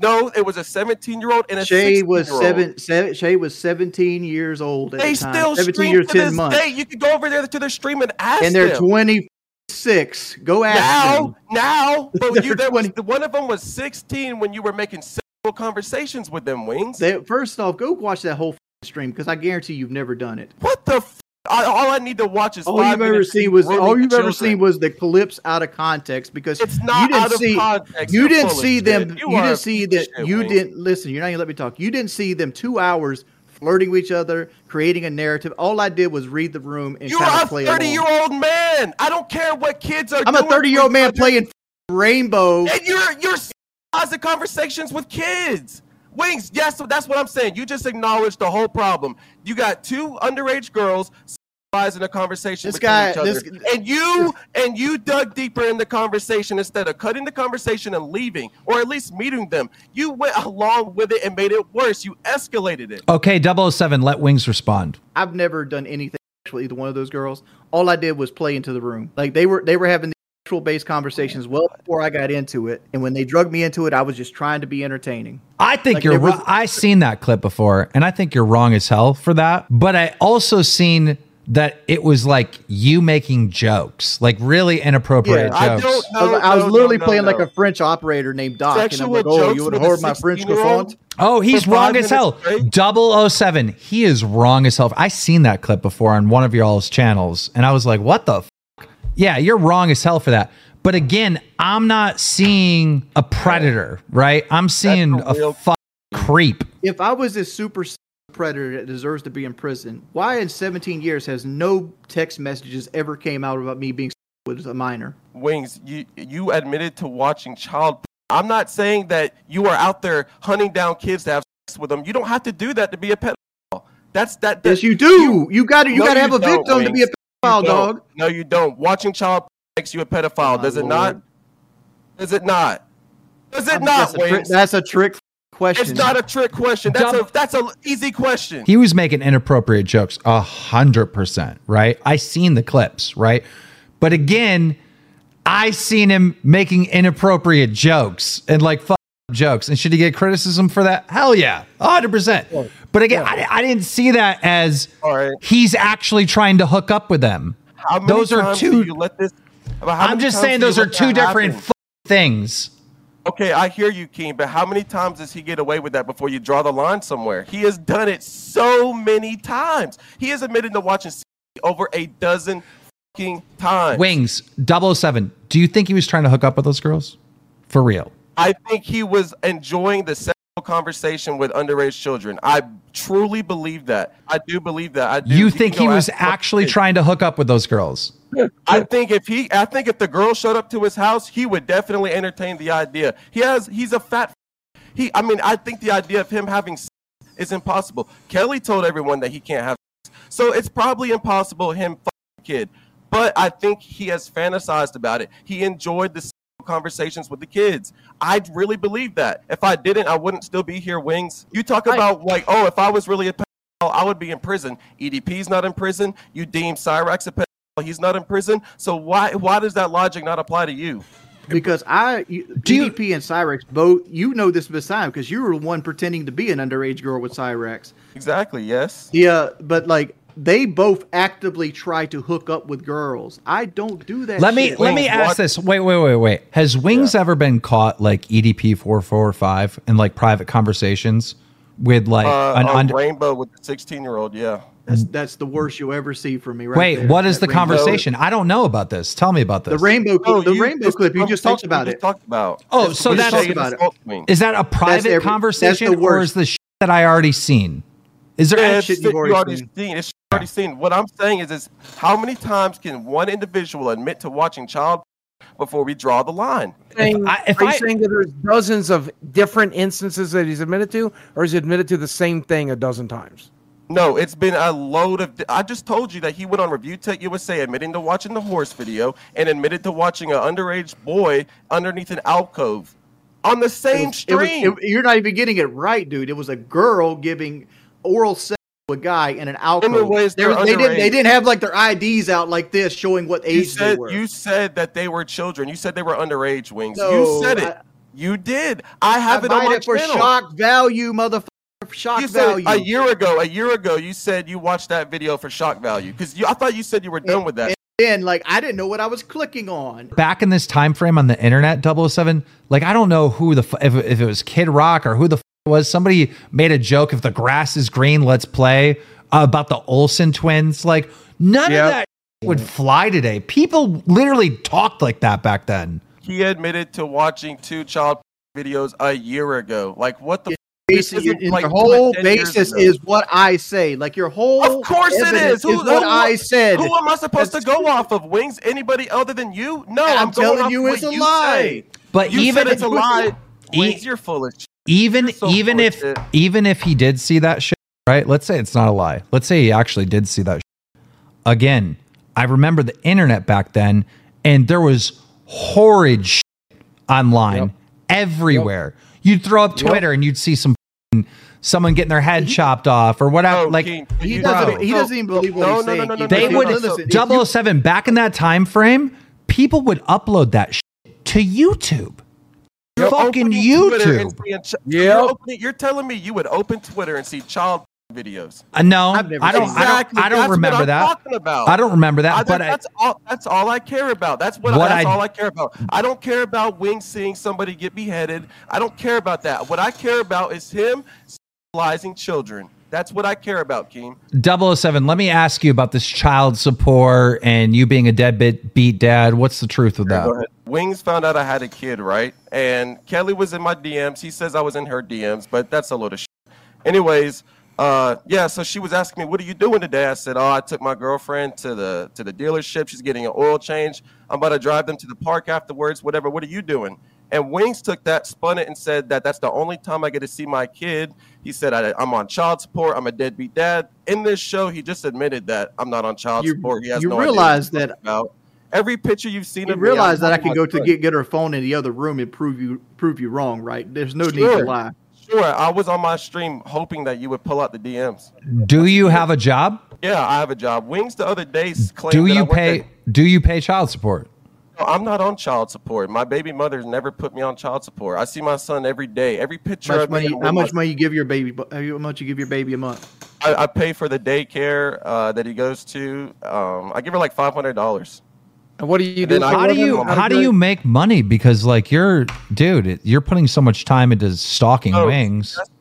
no, it was a 17 year old and a Shay was 16-year-old. seven, seven. Shay was seventeen years old at They the time. still Seventeen stream years, to ten this months, day. You could go over there to their stream and ask and they're them. twenty six. Go ask now, them. now, but you there was one of them was 16 when you were making sexual conversations with them wings. They, first off, go watch that whole stream because I guarantee you've never done it. what the? I, all I need to watch is All you've ever seen was all you've ever seen was the clips out of context because It's not you didn't out of see context. you didn't see them You you, didn't see that you didn't listen. You're not gonna let me talk. You didn't see them two hours flirting with each other, creating a narrative. All I did was read the room and You're kind a of play 30 along. year old man. I don't care what kids are. I'm a 30 year old man playing Rainbow. and you're you're the conversations with kids. Wings, yes, that's what I'm saying. You just acknowledged the whole problem. You got two underage girls in a conversation This guy- each other, this- and you and you dug deeper in the conversation instead of cutting the conversation and leaving, or at least meeting them. You went along with it and made it worse. You escalated it. Okay, 007, let Wings respond. I've never done anything with either one of those girls. All I did was play into the room. Like they were they were having the sexual based conversations well before I got into it. And when they drug me into it, I was just trying to be entertaining. I think Like, you're there was- wrong. I seen that clip before, and I think you're wrong as hell for that. But I also seen that it was like you making jokes, like really inappropriate Yeah, jokes. I don't I was, know. I was no, literally no, playing no. like a French operator named Doc, and I'm like, "Oh, jokes you would with hold my French 16-year-old? croissant?" Oh, he's wrong as hell. minutes 007. He is wrong as hell. I seen that clip before on one of y'all's channels, and I was like, what the? F-? Yeah, you're wrong as hell for that. But again, I'm not seeing a predator, right? I'm seeing a a real- fuck creep. If I was a super s- predator that deserves to be in prison, why in 17 years has no text messages ever came out about me being with a minor? Wings, you you admitted to watching child. I'm not saying that you are out there hunting down kids to have sex with them. You don't have to do that to be a pedophile. That's that. that Yes, you do. You, got to you No, got to have a victim to be a pedophile, dog. No, you don't. Watching child makes you a pedophile. Oh, Does it my not? Lord. Does it not? Does it I'm- not, that's, a Wings? that's a trick question. It's not a trick question. That's Dumb- a that's a easy question. He was making inappropriate jokes a hundred percent, right? I seen the clips, right? But again, I seen him making inappropriate jokes and like fuck jokes. And should he get criticism for that? Hell yeah, hundred percent. But again, I, I didn't see that as All right. he's actually trying to hook up with them. How many those are times two. do you let this? how I'm just saying those are two different f- things. Okay, I hear you, Keem, but how many times does he get away with that before you draw the line somewhere? He has done it so many times. He has admitted to watching over a dozen fucking times. Wings 007. Do you think he was trying to hook up with those girls? For real? I think he was enjoying the conversation with underage children. I truly believe that. I do believe that. I do. You think he was actually trying to hook up with those girls? I think if he, I think if the girl showed up to his house, he would definitely entertain the idea. He has, he's a fat. He, I mean, I think the idea of him having sex is impossible. Kelly told everyone that he can't have, sex. so it's probably impossible him fucking kid. But I think he has fantasized about it. He enjoyed the conversations with the kids. I really believe that. If I didn't, I wouldn't still be here. Wings. You talk about like, oh, if I was really a pedophile, I would be in prison. EDP's not in prison. You deem Cyraxx a pedophile. He's not in prison. So why why does that logic not apply to you? Because I, you, EDP and Cyraxx both, you know this this time because you were the one pretending to be an underage girl with Cyraxx. Exactly. Yes. Yeah, but like they both actively try to hook up with girls. I don't do that. Let me shit. let me ask this. Wait, wait, wait, wait. Has Wings ever been caught like EDP four four five in like private conversations with like Uh, an on under? Rainbow with the 16 year old. Yeah. That's that's the worst you'll ever see from me. Right Wait, there. what is the rainbow- conversation? I don't know about this. Tell me about this. The rainbow, No, the you- rainbow it's clip. You just talked about we it. talked about. Oh, It's- so that's- about it's it. assault wing. Is that a private every- conversation or is the shit that I already seen? Is there? Yeah, shit you've already already seen. seen. It's shit you already seen. What I'm saying is, is how many times can one individual admit to watching child before we draw the line? saying, I- if are you I- saying that there's dozens of different instances that he's admitted to, or is he admitted to the same thing a dozen times? No, it's been a load of. I just told you that he went on Review Tech USA admitting to watching the horse video and admitted to watching an underage boy underneath an alcove on the same it was- stream. it- you're not even getting it right, dude. It was a girl giving oral sex to a guy in an alcove. ways They they're were- they didn't. They didn't have like their IDs out like this, showing what you age said they were. you said that they were children. You said they were underage wings. No, you said it. I- you did. I have I it on my it for channel. shock value, motherfucker. Shock you said value. a year ago. A year ago, you said you watched that video for shock value because I thought you said you were done with that. And then, like, I didn't know what I was clicking on. back in this time frame on the internet 007 like i don't know who the f- if, if it was kid rock or who the f- it was somebody made a joke if the grass is green let's play uh, about the olsen twins like none Yep. of that would fly today people literally talked like that back then He admitted to watching two child videos a year ago. Like what the? f- Basi- This your, isn't like your whole basis is what I say. Like your whole Of course it evidence is. Who, what who- I said. Who am I supposed to That's go off of? Wings? Anybody other than you? No, I'm I'm, going telling off you it's a lie. say. but You even said it's a lie. E- Wings, you're full of. Shit. Even so even if shit. even if he did see that shit right let's say it's not a lie let's say he actually did see that shit. again i remember the internet back then and there was horrid shit online Yep. everywhere you'd throw up twitter and you'd see some someone getting their head chopped off or whatever Oh, like King, He you- doesn't. bro. He doesn't even believe what No, he's no, no, saying. no, no, Keith. they no, would no, listen, if you- back in that time frame people would upload that shit to youtube You're fucking opening and youtube seeing ch- Yep. You're, opening, you're telling me you would open Twitter and see child videos. Uh, no I've never i don't seen i don't i don't That's what remember I'm that talking about. i don't remember that I, but that, I, that's all. That's all I care about. That's what. What I, that's I- all I care about. I don't care about Wing seeing somebody get beheaded. I don't care about that. What I care about is him sexualizing children. That's what I care about, Keem. 007, let me ask you about this child support and you being a deadbeat beat dad. What's the truth with that? Wings found out I had a kid, right? And Kelly was in my DMs. He says I was in her DMs, but that's a load of shit. Anyways, uh, yeah. So she was asking me, "What are you doing today?" I said, "Oh, I took my girlfriend to the to the dealership. She's getting an oil change. I'm about to drive them to the park afterwards. Whatever. What are you doing?" And Wings took that, spun it, and said that that's the only time I get to see my kid. He said I, I'm on child support. I'm a deadbeat dad. In this show, he just admitted that I'm not on child You- support. He has you no idea what realize he's that- about. Every picture you've seen You of me, realize I'm that I can go to get get her phone in the other room and prove you prove you wrong, right? There's no need to lie. Sure, I was on my stream hoping that you would pull out the DMs. Do you have a job? Yeah, I have a job. Wings the other day claimed Do that you work pay at- do you pay child support? No, I'm not on child support. My baby mother's never put me on child support. I see my son every day. Every picture How much of money? I'm How with much money you give your baby? How much you give your baby a month? I, I pay for the daycare uh, that he goes to. Um, I give her like five hundred dollars. And what do you And do? then I- for a How do you How how do you make money because like you're dude, you're putting so much time into stalking Oh, wings. That's, that's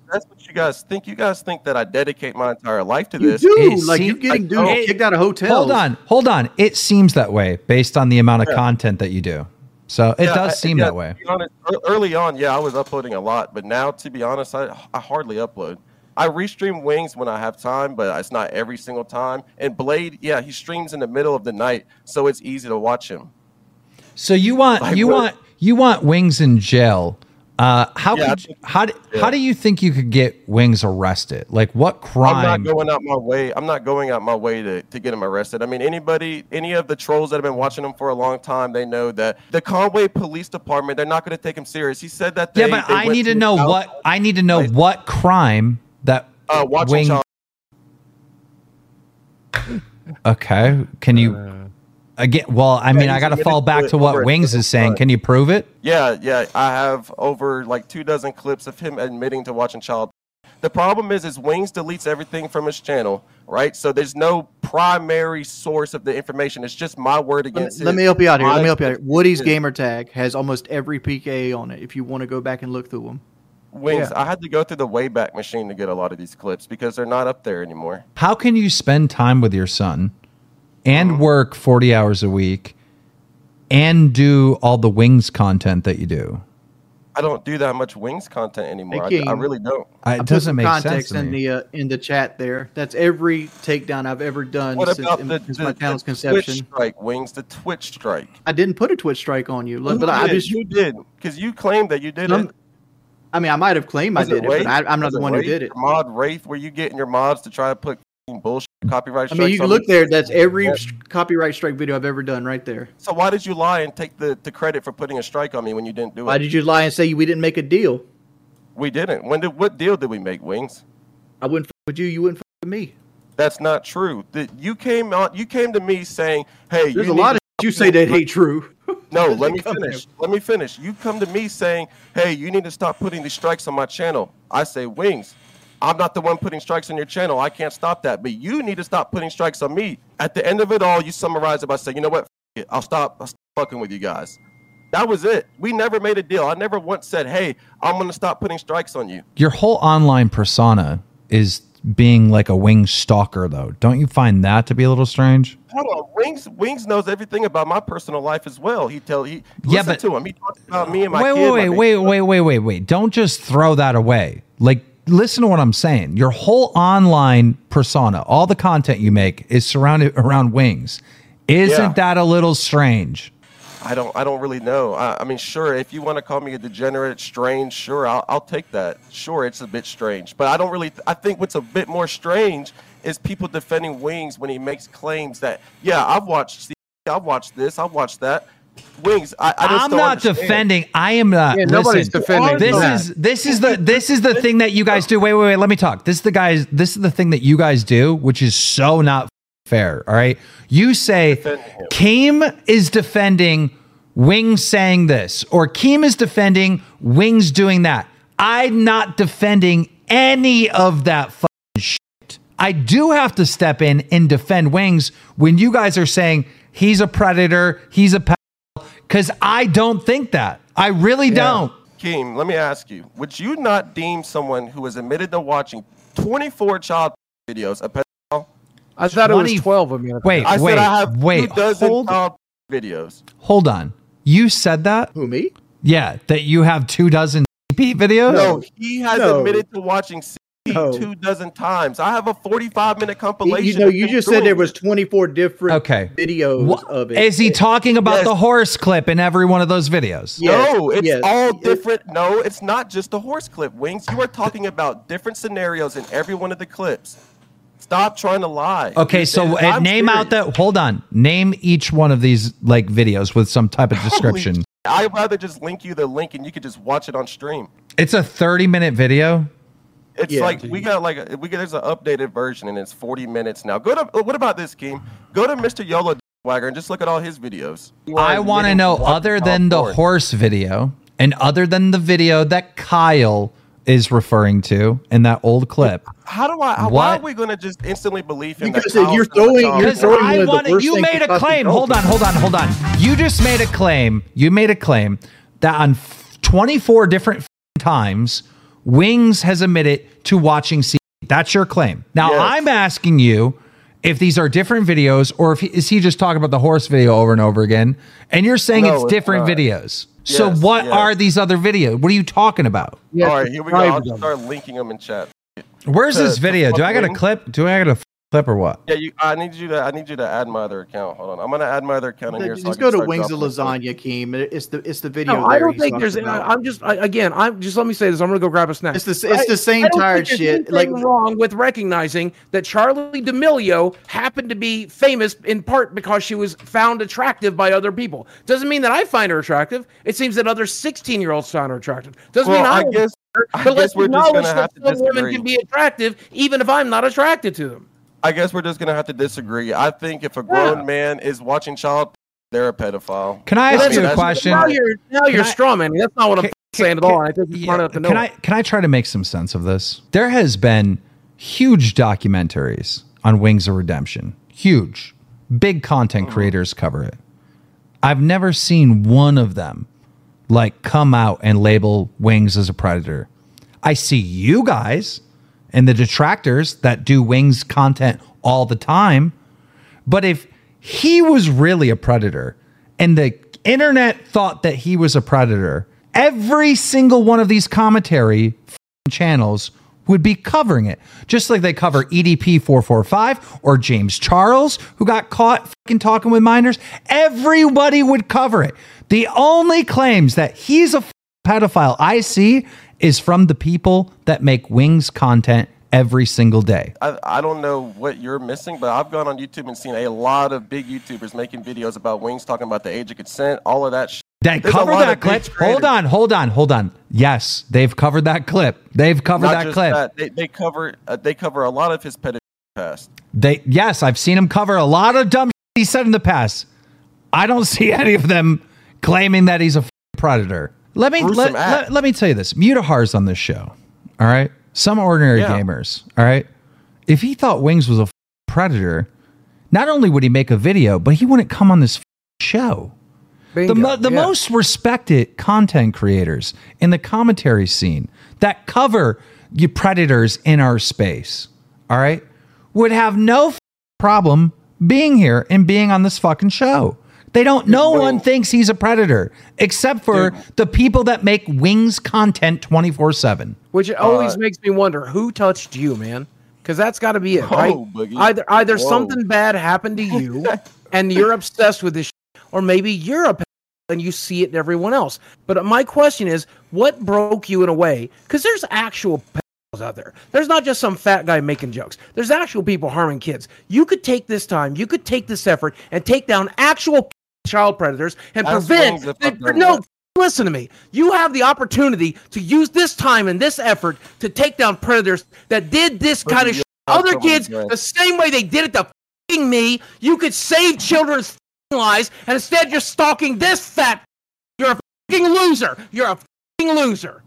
what you guys think. You guys think that I dedicate my entire life to this. You this. do. It like seem- you're getting dude dudes it- kicked out of hotels. Hold on, hold on. It seems that way based on the amount of content that you do. So it Yeah, does I- seem yeah, that way. to be honest, early on, yeah, I was uploading a lot, but now, to be honest, I, I hardly upload. I restream Wings when I have time, but it's not every single time. And Blade, yeah, he streams in the middle of the night, so it's easy to watch him. So you want Like, you what- want you want Wings in jail. Uh, how Yeah, could, think- how do, yeah. how do you think you could get Wings arrested? Like what crime? I'm not going out my way. I'm not going out my way to, to get him arrested. I mean, anybody, any of the trolls that have been watching him for a long time, they know that the Conway Police Department, they're not going to take him serious. He said that. They, yeah, but they I need to his know what I need to know Like- what crime that Uh, watching Wing- Okay, can you again? Well, I mean, I got to fall back it to what Wings is saying. time. Can you prove it? Yeah, yeah. I have over like two dozen clips of him admitting to watching child. The problem is, is Wings deletes everything from his channel, right? So there's no primary source of the information. It's just my word Let me, against. let his. me help you out here. Let me help you out here. Woody's his- gamer tag has almost every PKA on it. If you want to go back and look through them, Wings. I had to go through the Wayback Machine to get a lot of these clips because they're not up there anymore. How can you spend time with your son and work forty hours a week and do all the Wings content that you do? I don't do that much Wings content anymore. I, King, I really don't. I, I it put doesn't some make sense context to in the uh, in the chat there. That's every takedown I've ever done What since, about in- the, since the, my the channel's Twitch conception. strike, Wings? The Twitch strike. I didn't put a Twitch strike on you, Who but I did? just you did because you claimed that you did Some- it. I mean, I might have claimed Was I did it, Wraith? but I, I'm not Was the one who did it. Mod Wraith, where you getting your mods to try to put bullshit copyright I mean, you can look there. That's every Yeah. copyright strike video I've ever done, right there. So why did you lie and take the, the credit for putting a strike on me when you didn't do it? Why did you lie and say we didn't make a deal? we didn't. When did what deal did we make, Wings? I wouldn't f- with you. You wouldn't f- with me. That's not true. The, you came on. You came to me saying, "Hey, There's a lot of you say that ain't true. No, let me finish. Let me finish. You come to me saying, "Hey, you need to stop putting these strikes on my channel." I say, "Wings, I'm not the one putting strikes on your channel. I can't stop that, but you need to stop putting strikes on me." At the end of it all, you summarize it by saying, "You know what? F- it. I'll stop, I'll stop fucking with you guys." That was it. We never made a deal. I never once said, "Hey, I'm going to stop putting strikes on you." Your whole online persona is being like a Wings stalker, though. Don't you find that to be a little strange? Hold on, Wings. Wings knows everything about my personal life as well. He tell he Yeah, listen but- to him. He talks about me and my wait, kid. my wait, wait, wait, wait, wait, wait. Don't just throw that away. Like, listen to what I'm saying. Your whole online persona, all the content you make is surrounded around Wings. Isn't Yeah. that a little strange? I don't. I don't really know. I, I mean, sure. If you want to call me a degenerate, strange, sure, I'll, I'll take that. Sure, it's a bit strange, but I don't really. I think what's a bit more strange is people defending Wings when he makes claims that, yeah, I've watched, See, I've watched this, I've watched that. Wings. I, I just I'm don't not understand. defending. I am not. Yeah, nobody's listen, defending This that. is this is the this is the thing that you guys do. Wait, wait, wait. Let me talk. This is the guys. This is the thing that you guys do, which is so not fair. All right. You say Defending him. Keem is defending Wings saying this, or Keem is defending Wings doing that. I'm not defending any of that fucking shit. I do have to step in and defend Wings when you guys are saying he's a predator, he's a because I don't think that. I really don't. Keem, let me ask you: Would you not deem someone who has admitted to watching 24 child videos a pedophile? I thought it 20 was 12 a minute. Wait, I wait, said I have wait. two dozen Hold, child videos. hold on. You said that? Who me? Yeah, that you have two dozen CP videos? No, he has No. admitted to watching CP No. two dozen times. I have a 45 minute compilation. you know, you just said there was 24 different Okay. videos Wha- of it. Is he talking about Yes. the horse clip in every one of those videos? Yes, No, it's yes. all It- different. No, it's not just the horse clip, Wings. You are talking about different scenarios in every one of the clips. Stop trying to lie. Okay, You're so saying- uh, I'm name out serious. the. Hold on. Name each one of these like videos with some type of description. shit. I'd rather just link you the link and you could just watch it on stream. It's a 30 minute video. It's Yeah. like we got like a, we got, there's an updated version and it's 40 minutes now. Go to uh, what about this, Keem? Go to Mr. Yolo Swagger and just look at all his videos. I want to know, other than the porn. horse video and other than the video that Kyle is referring to in that old clip. How do I? How, why are we going to just instantly believe him? Because that you're throwing- you're throwing I of the want worst you things made a claim. Hold on, hold on, hold on. You just made a claim. You made a claim that on 24 different times, Wings has admitted to watching C. That's your claim. Now Yes. I'm asking you if these are different videos or if he, is he just talking about the horse video over and over again? And you're saying No, it's it's different not. videos. so Yes, what yes. are these other videos? What are you talking about? Yes, All right, here we go. I'll subscribe to just them. start linking them in chat. Where's To- this video? Do I got a clip? Do I got a f- clip or what? Yeah, you. I need you to. I need you to add my other account. Hold on. I'm gonna add my other account in here. Just can go to Wings of. Lasagna, Keem. It's the it's the video. No, I don't think there's. about. I, I'm just I, again. I'm just let me say this. I'm gonna go grab a snack. It's the it's the same I don't tired think shit. Like wrong with recognizing that Charli D'Amelio happened to be famous in part because she was found attractive by other people. Doesn't mean that I find her attractive. It seems that other 16 year olds find her attractive. Doesn't Well, mean I, I guess. find her, I but let's guess we're just acknowledge gonna that have to some women can be attractive even if I'm not attracted to them. I guess we're just gonna have to disagree. I think if a grown Yeah. man is watching child, they're a pedophile. Can I Well, ask that's you a question? Now you're now you're I- strawmanning. That's not what I'm Can- saying at all. and I think you're Yeah, enough to know. Can. I can I try to make some sense of this? There has been huge documentaries on Wings of Redemption. Huge. Big content uh-huh. creators cover it. I've never seen one of them like come out and label Wings as a predator. I see you guys and the detractors that do Wings content all the time. But if he was really a predator and the internet thought that he was a predator, every single one of these commentary channels would be covering it. Just like they cover EDP 445 or James Charles, who got caught fucking talking with minors. Everybody would cover it. The only claims that he's a pedophile I see is from the people that make Wings content every single day. I, I don't know what you're missing, but I've gone on YouTube and seen a lot of big YouTubers making videos about wings, talking about the age of consent, all of that. Shit. They There's cover that clip. Hold on, hold on, hold on. Yes, they've covered that clip. They've covered Not that clip. that, they, they cover uh, they cover a lot of his pedophilia past. They yes, I've seen him cover a lot of dumb he said in the past. I don't see any of them claiming that he's a f- predator. Let me let, let, let me tell you this. Mutahar's on this show. All right. Some ordinary Yeah. gamers. All right. If he thought Wings was a f- predator, not only would he make a video, but he wouldn't come on this f- show. The, mo- the Yeah. most respected content creators in the commentary scene that cover you predators in our space, all right, would have no problem being here and being on this fucking show. They don't. No Well- one thinks he's a predator except for the people that make wings content twenty four seven. Which always Uh, makes me wonder who touched you, man? Because that's got to be it, Oh, right? Boogie. Either either Whoa. something bad happened to you, and you're obsessed with this, shit, or maybe you're a and you see it in everyone else. But my question is, what broke you in a way? Because there's actual pedophiles out there. There's not just some fat guy making jokes. There's actual people harming kids. You could take this time, you could take this effort, and take down actual child predators and Ask prevent. Wings if I've done no, that. listen to me. You have the opportunity to use this time and this effort to take down predators that did this But kind of you shit. Other kids, great. the same way they did it to fing me, you could save children's f***ing lives, and instead you're stalking this fat. You're a fucking loser. You're a fucking loser.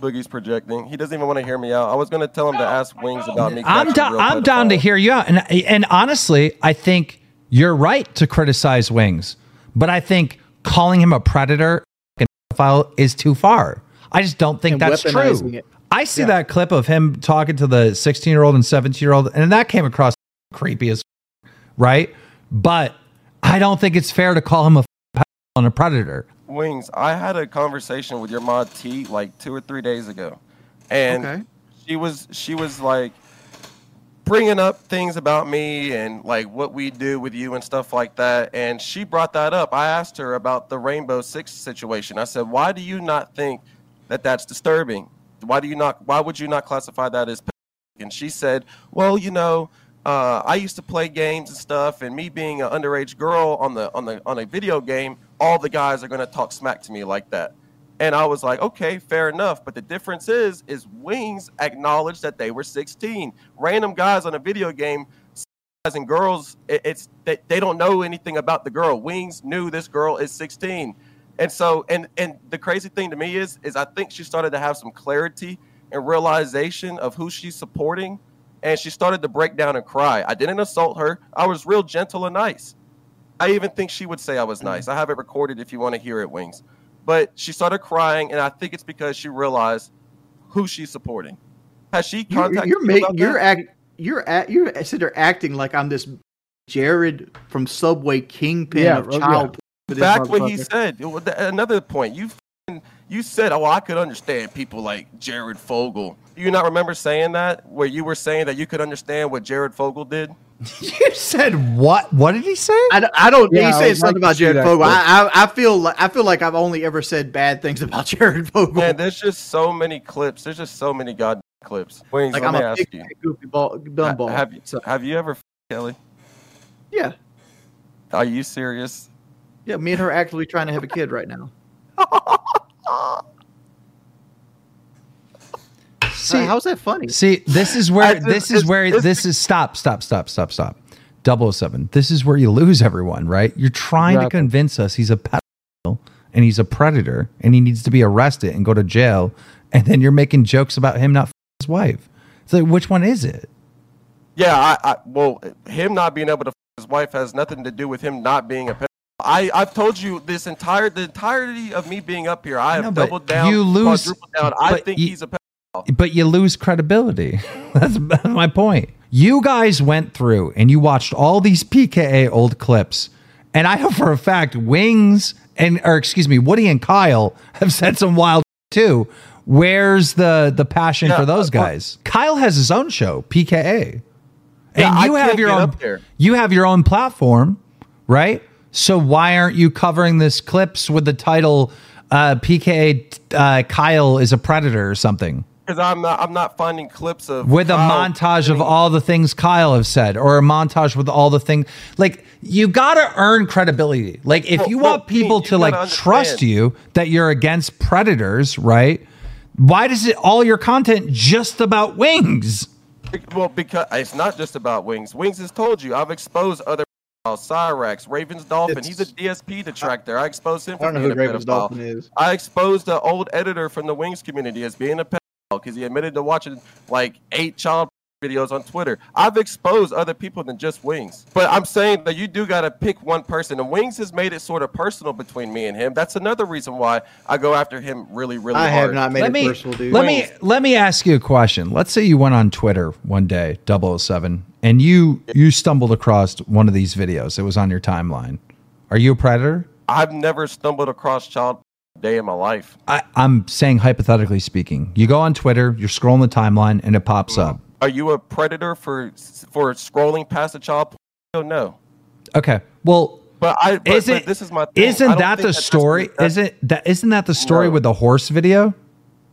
Boogie's projecting. He doesn't even want to hear me out. I was going to tell him to ask Wings about me. I'm catching a down. I'm down to hear you out. And and honestly, I think you're right to criticize Wings, but I think calling him a predator and pedophile is too far. I just don't think And that's true. it. I see that clip of him talking to the 16 year old and 17 year old, and that came across creepy as f- right. But I don't think it's fair to call him a pedophile and a predator. Wings, I had a conversation with your mod T like two or three days ago, and Okay. she was she was like bringing up things about me and like what we do with you and stuff like that. And she brought that up. I asked her about the Rainbow Six situation. I said, "Why do you not think that that's disturbing? Why do you not? Why would you not classify that as?" And she said, "Well, you know." Uh, I used to play games and stuff, and me being an underage girl on the on the on a video game, all the guys are gonna talk smack to me like that. And I was like, okay, fair enough. But the difference is, is Wings acknowledged that they were 16. Random guys on a video game, guys and girls, it, it's they, they don't know anything about the girl. Wings knew this girl is 16. And so, and and the crazy thing to me is, is I think she started to have some clarity and realization of who she's supporting, and she started to break down and cry. I didn't assault her. I was real gentle and nice. I even think she would say I was nice. I have it recorded if you want to hear it, Wings. But she started crying, and I think it's because she realized who she's supporting. Has she You're, contacted you're you making about you're that? act you're at you're sitting there acting like I'm this Jared from Subway kingpin Yeah, of oh, child. for this back when he said another point. You you said, "Oh, I could understand people like Jared Fogle." Do you not remember saying that? Where you were saying that you could understand what Jared Fogle did? You said what? What did he say? I, don't- I don't. Yeah, he said something like about Jared Fogle. I, I I feel like I feel like I've only ever said bad things about Jared Fogle. Man, there's just so many clips. There's just so many goddamn clips. Wings, like let I'm me a ask big you. goofy ball, dumb ball. Have you So, have you ever Kelly? yeah, Are you serious? yeah. Me and her actively trying to have a kid right now. See, How's that funny? See, this is where just- this is where this is stop, stop, stop, stop, stop. 007. This is where you lose everyone, right? You're trying to convince us he's a pedophile and he's a predator and he needs to be arrested and go to jail, and then you're making jokes about him not f- his wife. It's like, which one is it? Yeah, I, I well, him not being able to f- his wife has nothing to do with him not being a pedophile. I I've told you this entire the entirety of me being up here. I have know, doubled down, you lose- quadrupled down. I think you- he's a pedophile. But you lose credibility. That's my point. You guys went through and you watched all these PKA old clips, and I know for a fact Wings and or excuse me, Woody and Kyle have said some wild too. Where's the the passion Yeah, for those uh, uh, guys? Kyle has his own show, PKA. Yeah, and I you have your own you have your own platform, right? So why aren't you covering this clips with the title uh, PKA uh, Kyle is a predator or something? Because I'm not I'm not finding clips of with a montage of all the things Kyle have said, or a montage with all the things. Like you got to earn credibility. Like if Well, you well, want people Pete, to like gotta trust you that you're against predators, right? Why does it all your content just about wings? Well, because it's not just about Wings. Wings has told you I've exposed other Cyraxx, Ravens Dolphin. It's- He's a DSP detractor. I exposed him I for don't know being who a Ravens pedophile. Dolphin is. I exposed the old editor from the Wings community as being a pedophile because he admitted to watching like eight child videos on Twitter. I've exposed other people than just Wings. But I'm saying that you do got to pick one person. And Wings has made it sort of personal between me and him. That's another reason why I go after him really, really hard. I hard. have not made let it me personal, dude. let me let me ask you a question. Let's say you went on Twitter one day, 007, and you you stumbled across one of these videos. It was on your timeline. Are you a predator? I've never stumbled across child day in my life. I, I'm saying hypothetically speaking. You go on Twitter, you're scrolling the timeline, and it pops up. Are you a predator for for scrolling past a child? porn? No. Okay. Well, But I but, isn't but this is my thing. Isn't that the that's story? that's- Isn't that isn't that the story No. with the horse video?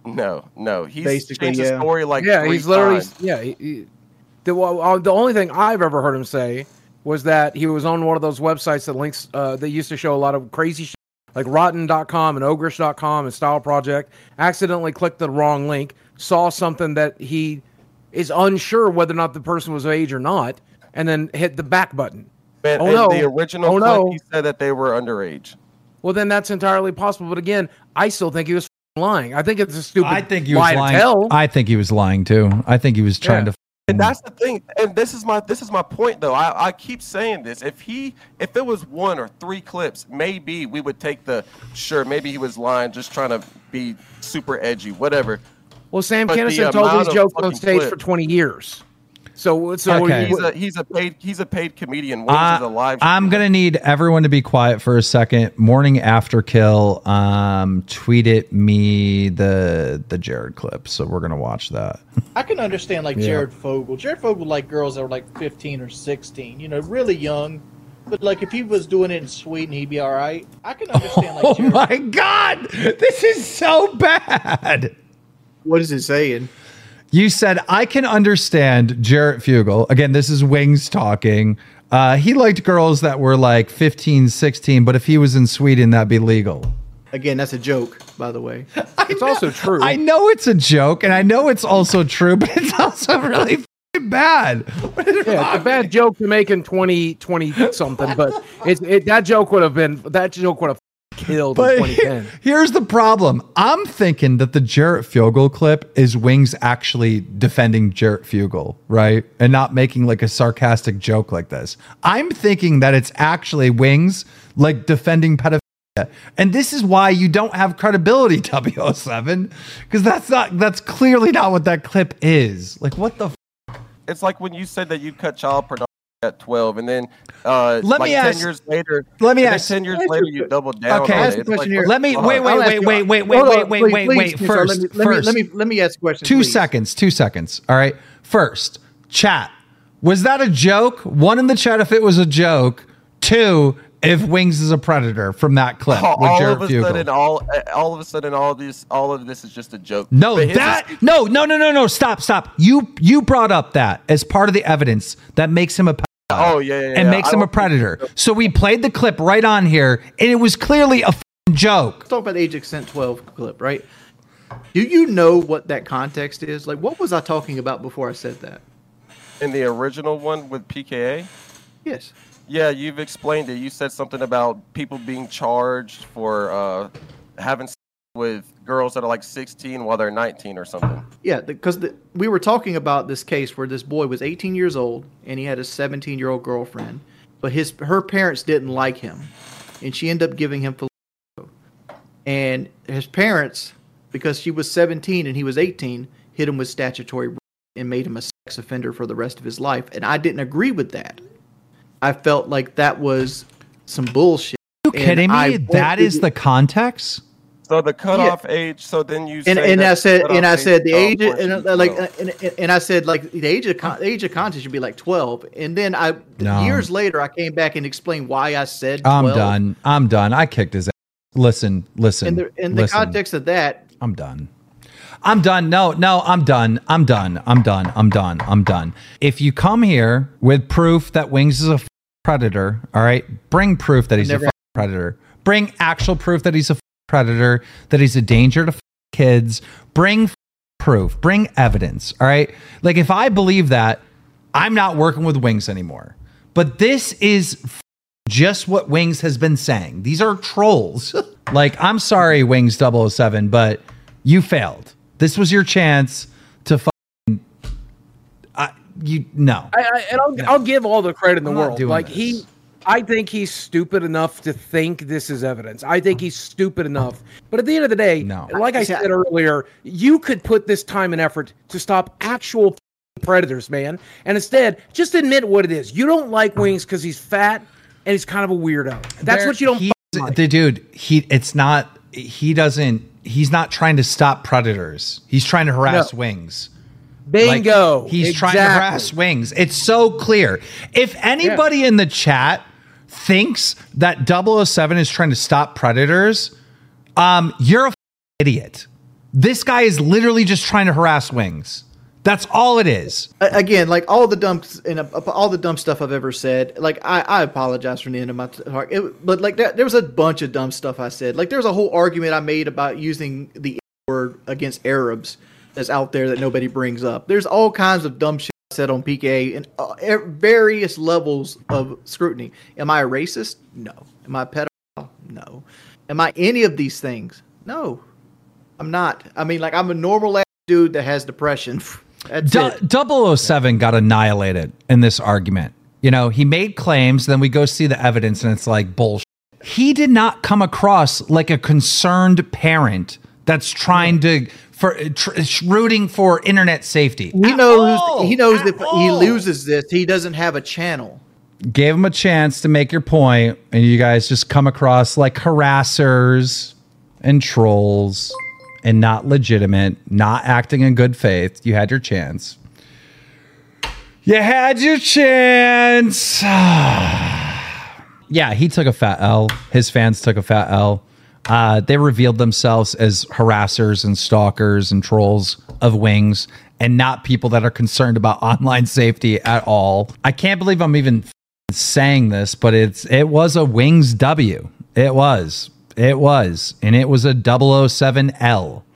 No, no. He's Basically, changed yeah. the story like yeah, three he's literally times. yeah. He, he- the well, uh, the only thing I've ever heard him say was that he was on one of those websites that links uh, that used to show a lot of crazy shit like rotten.com and ogrish.com and Stile Project accidentally clicked the wrong link saw something that he is unsure whether or not the person was of age or not and then hit the back button Man, Oh, no. the original Oh, clip, no. he said that they were underage. well then that's entirely possible but again i still think he was lying i think it's a stupid I think he was lie lying. tell. I think he was lying too. I think he was trying Yeah. to. And mm-hmm. that's the thing. And this is my this is my point though. I, I keep saying this. If he if it was one or three clips, maybe we would take the sure, maybe he was lying, just trying to be super edgy, whatever. well sam the told these jokes on stage clip- for 20 years so so Okay. He's a he's a paid he's a paid comedian. Wings I, is a live I'm streamer. gonna need everyone to be quiet for a second. Morning after kill. Um, tweet it me the the Jared clip. So we're gonna watch that. I can understand like Jared Fogle. Jared Fogle like girls that were like 15 or 16, you know, really young. But like if he was doing it in Sweden, he'd be all right. I can understand like Oh Jared. my god, this is so bad. What is it saying? You said I can understand Jared Fogle. Again, this is Wings talking. Uh, he liked girls that were like 15, 16, but if he was in Sweden, that'd be legal. Again, that's a joke, by the way. it's also true I know it's a joke, and I know it's also true, but it's also really f***ing bad. Yeah, it's a bad joke to make in 2020 something, but it's it that joke would have been that joke would have killed in But 2010. here's the problem. I'm thinking that the Jared Fogle clip is Wings actually defending Jared Fogle, right? And not making like a sarcastic joke like this. I'm thinking that it's actually Wings like defending pedophilia And this is why you don't have credibility, W07, because that's not that's clearly not what that clip is. Like, what the? F- It's like when you said that you cut child pornography at 12, and then uh, Let like me 10 ask- years later, let me ask- 10 years later, you- you doubled down. Okay, ask it. question like, here. Let me hold wait, on. wait, ask wait, you- wait, wait, wait, wait, wait, wait, wait. First, let me, let first, me let me let me ask a question. two please. seconds, two seconds. All right. First, chat. Was that a joke? One in the chat if it was a joke. Two, if Wings is a predator from that clip all, with all Jared of a Fugel. sudden, all all of a sudden, all this, all of this is just a joke. No, But that is- no, no, no, no, no. Stop, stop. You you brought up that as part of the evidence that makes him a pedophile oh yeah, yeah, and yeah. makes I him a predator. So we played the clip right on here, and it was clearly a joke. Let's talk about the age of consent 12 clip, right? Do you know what that context is? Like, what was I talking about before I said that? in the original one with PKA. Yes. Yeah, you've explained it. You said something about people being charged for uh, having sex with girls that are like 16 while they're 19 or something. Yeah, because we were talking about this case where this boy was 18 years old and he had a 17 year old girlfriend, but his her parents didn't like him, and she ended up giving him filipino. And his parents, because she was 17 and he was 18, hit him with statutory and made him a sex offender for the rest of his life. And I didn't agree with that. I felt like that was some bullshit. Are you kidding And I me? That is the context. So the cutoff age. So then you and say and I said and I said the age of, and like and, and- and I said like the age of con- the age of content should be like twelve, and then I No. years later I came back and explained why I said 12. I'm done. I'm done. I kicked his ass. Listen, listen. In the in the listen. context of that, I'm done. I'm done. No, no, I'm done. I'm done. I'm done. I'm done. I'm done. If you come here with proof that Wings is a f- predator, all right, bring proof that he's a predator. Bring actual proof that he's a f- predator, that he's a danger to f- kids. Bring f- proof. Bring evidence. All right. Like if I believe that, I'm not working with Wings anymore. But this is just what Wings has been saying. These are trolls. like, I'm sorry, Wings 007, but you failed. This was your chance to fucking. I you no. I, I, and I'll, I'll give all the credit in the I'm world. Like this. he, I think he's stupid enough to think this is evidence. I think he's stupid enough. But at the end of the day, No. like I said earlier, you could put this time and effort to stop actual predators, man. And instead, just admit what it is. You don't like Wings because he's fat and he's kind of a weirdo. That's There- what you don't. he- like. the dude, he it's not he doesn't he's not trying to stop predators. He's trying to harass No. wings. Like, Bingo. he's trying to harass wings. It's so clear. If anybody in the chat thinks that 007 is trying to stop predators, um, you're a idiot. This guy is literally just trying to harass wings. That's all it is. again, like all the dumb and all the dumb stuff I've ever said. Like I, I apologize from the end of my heart, it, but like that, there was a bunch of dumb stuff I said. Like there's a whole argument I made about using the word against Arabs that's out there that nobody brings up. There's all kinds of dumb shit said on PK and uh, various levels of scrutiny. Am I a racist? No. Am I a pedophile? No. Am I any of these things? No. I'm not. I mean, like I'm a normal dude that has depression. That's. Du- 007 got annihilated in this argument. You know, he made claims, then we go see the evidence, and it's like bullshit. He did not come across like a concerned parent that's trying to for uh, tr- uh, rooting for internet safety. He At knows. all. he knows that if he loses this, he doesn't have a channel. Gave him a chance to make your point, and you guys just come across like harassers and trolls and not legitimate, not acting in good faith. You had your chance. You had your chance. yeah, he took a fat L. His fans took a fat L. Uh, they revealed themselves as harassers and stalkers and trolls of wings and not people that are concerned about online safety at all. I can't believe I'm even saying this, but it's it was a wings W. It was. It was. And it was a 007L.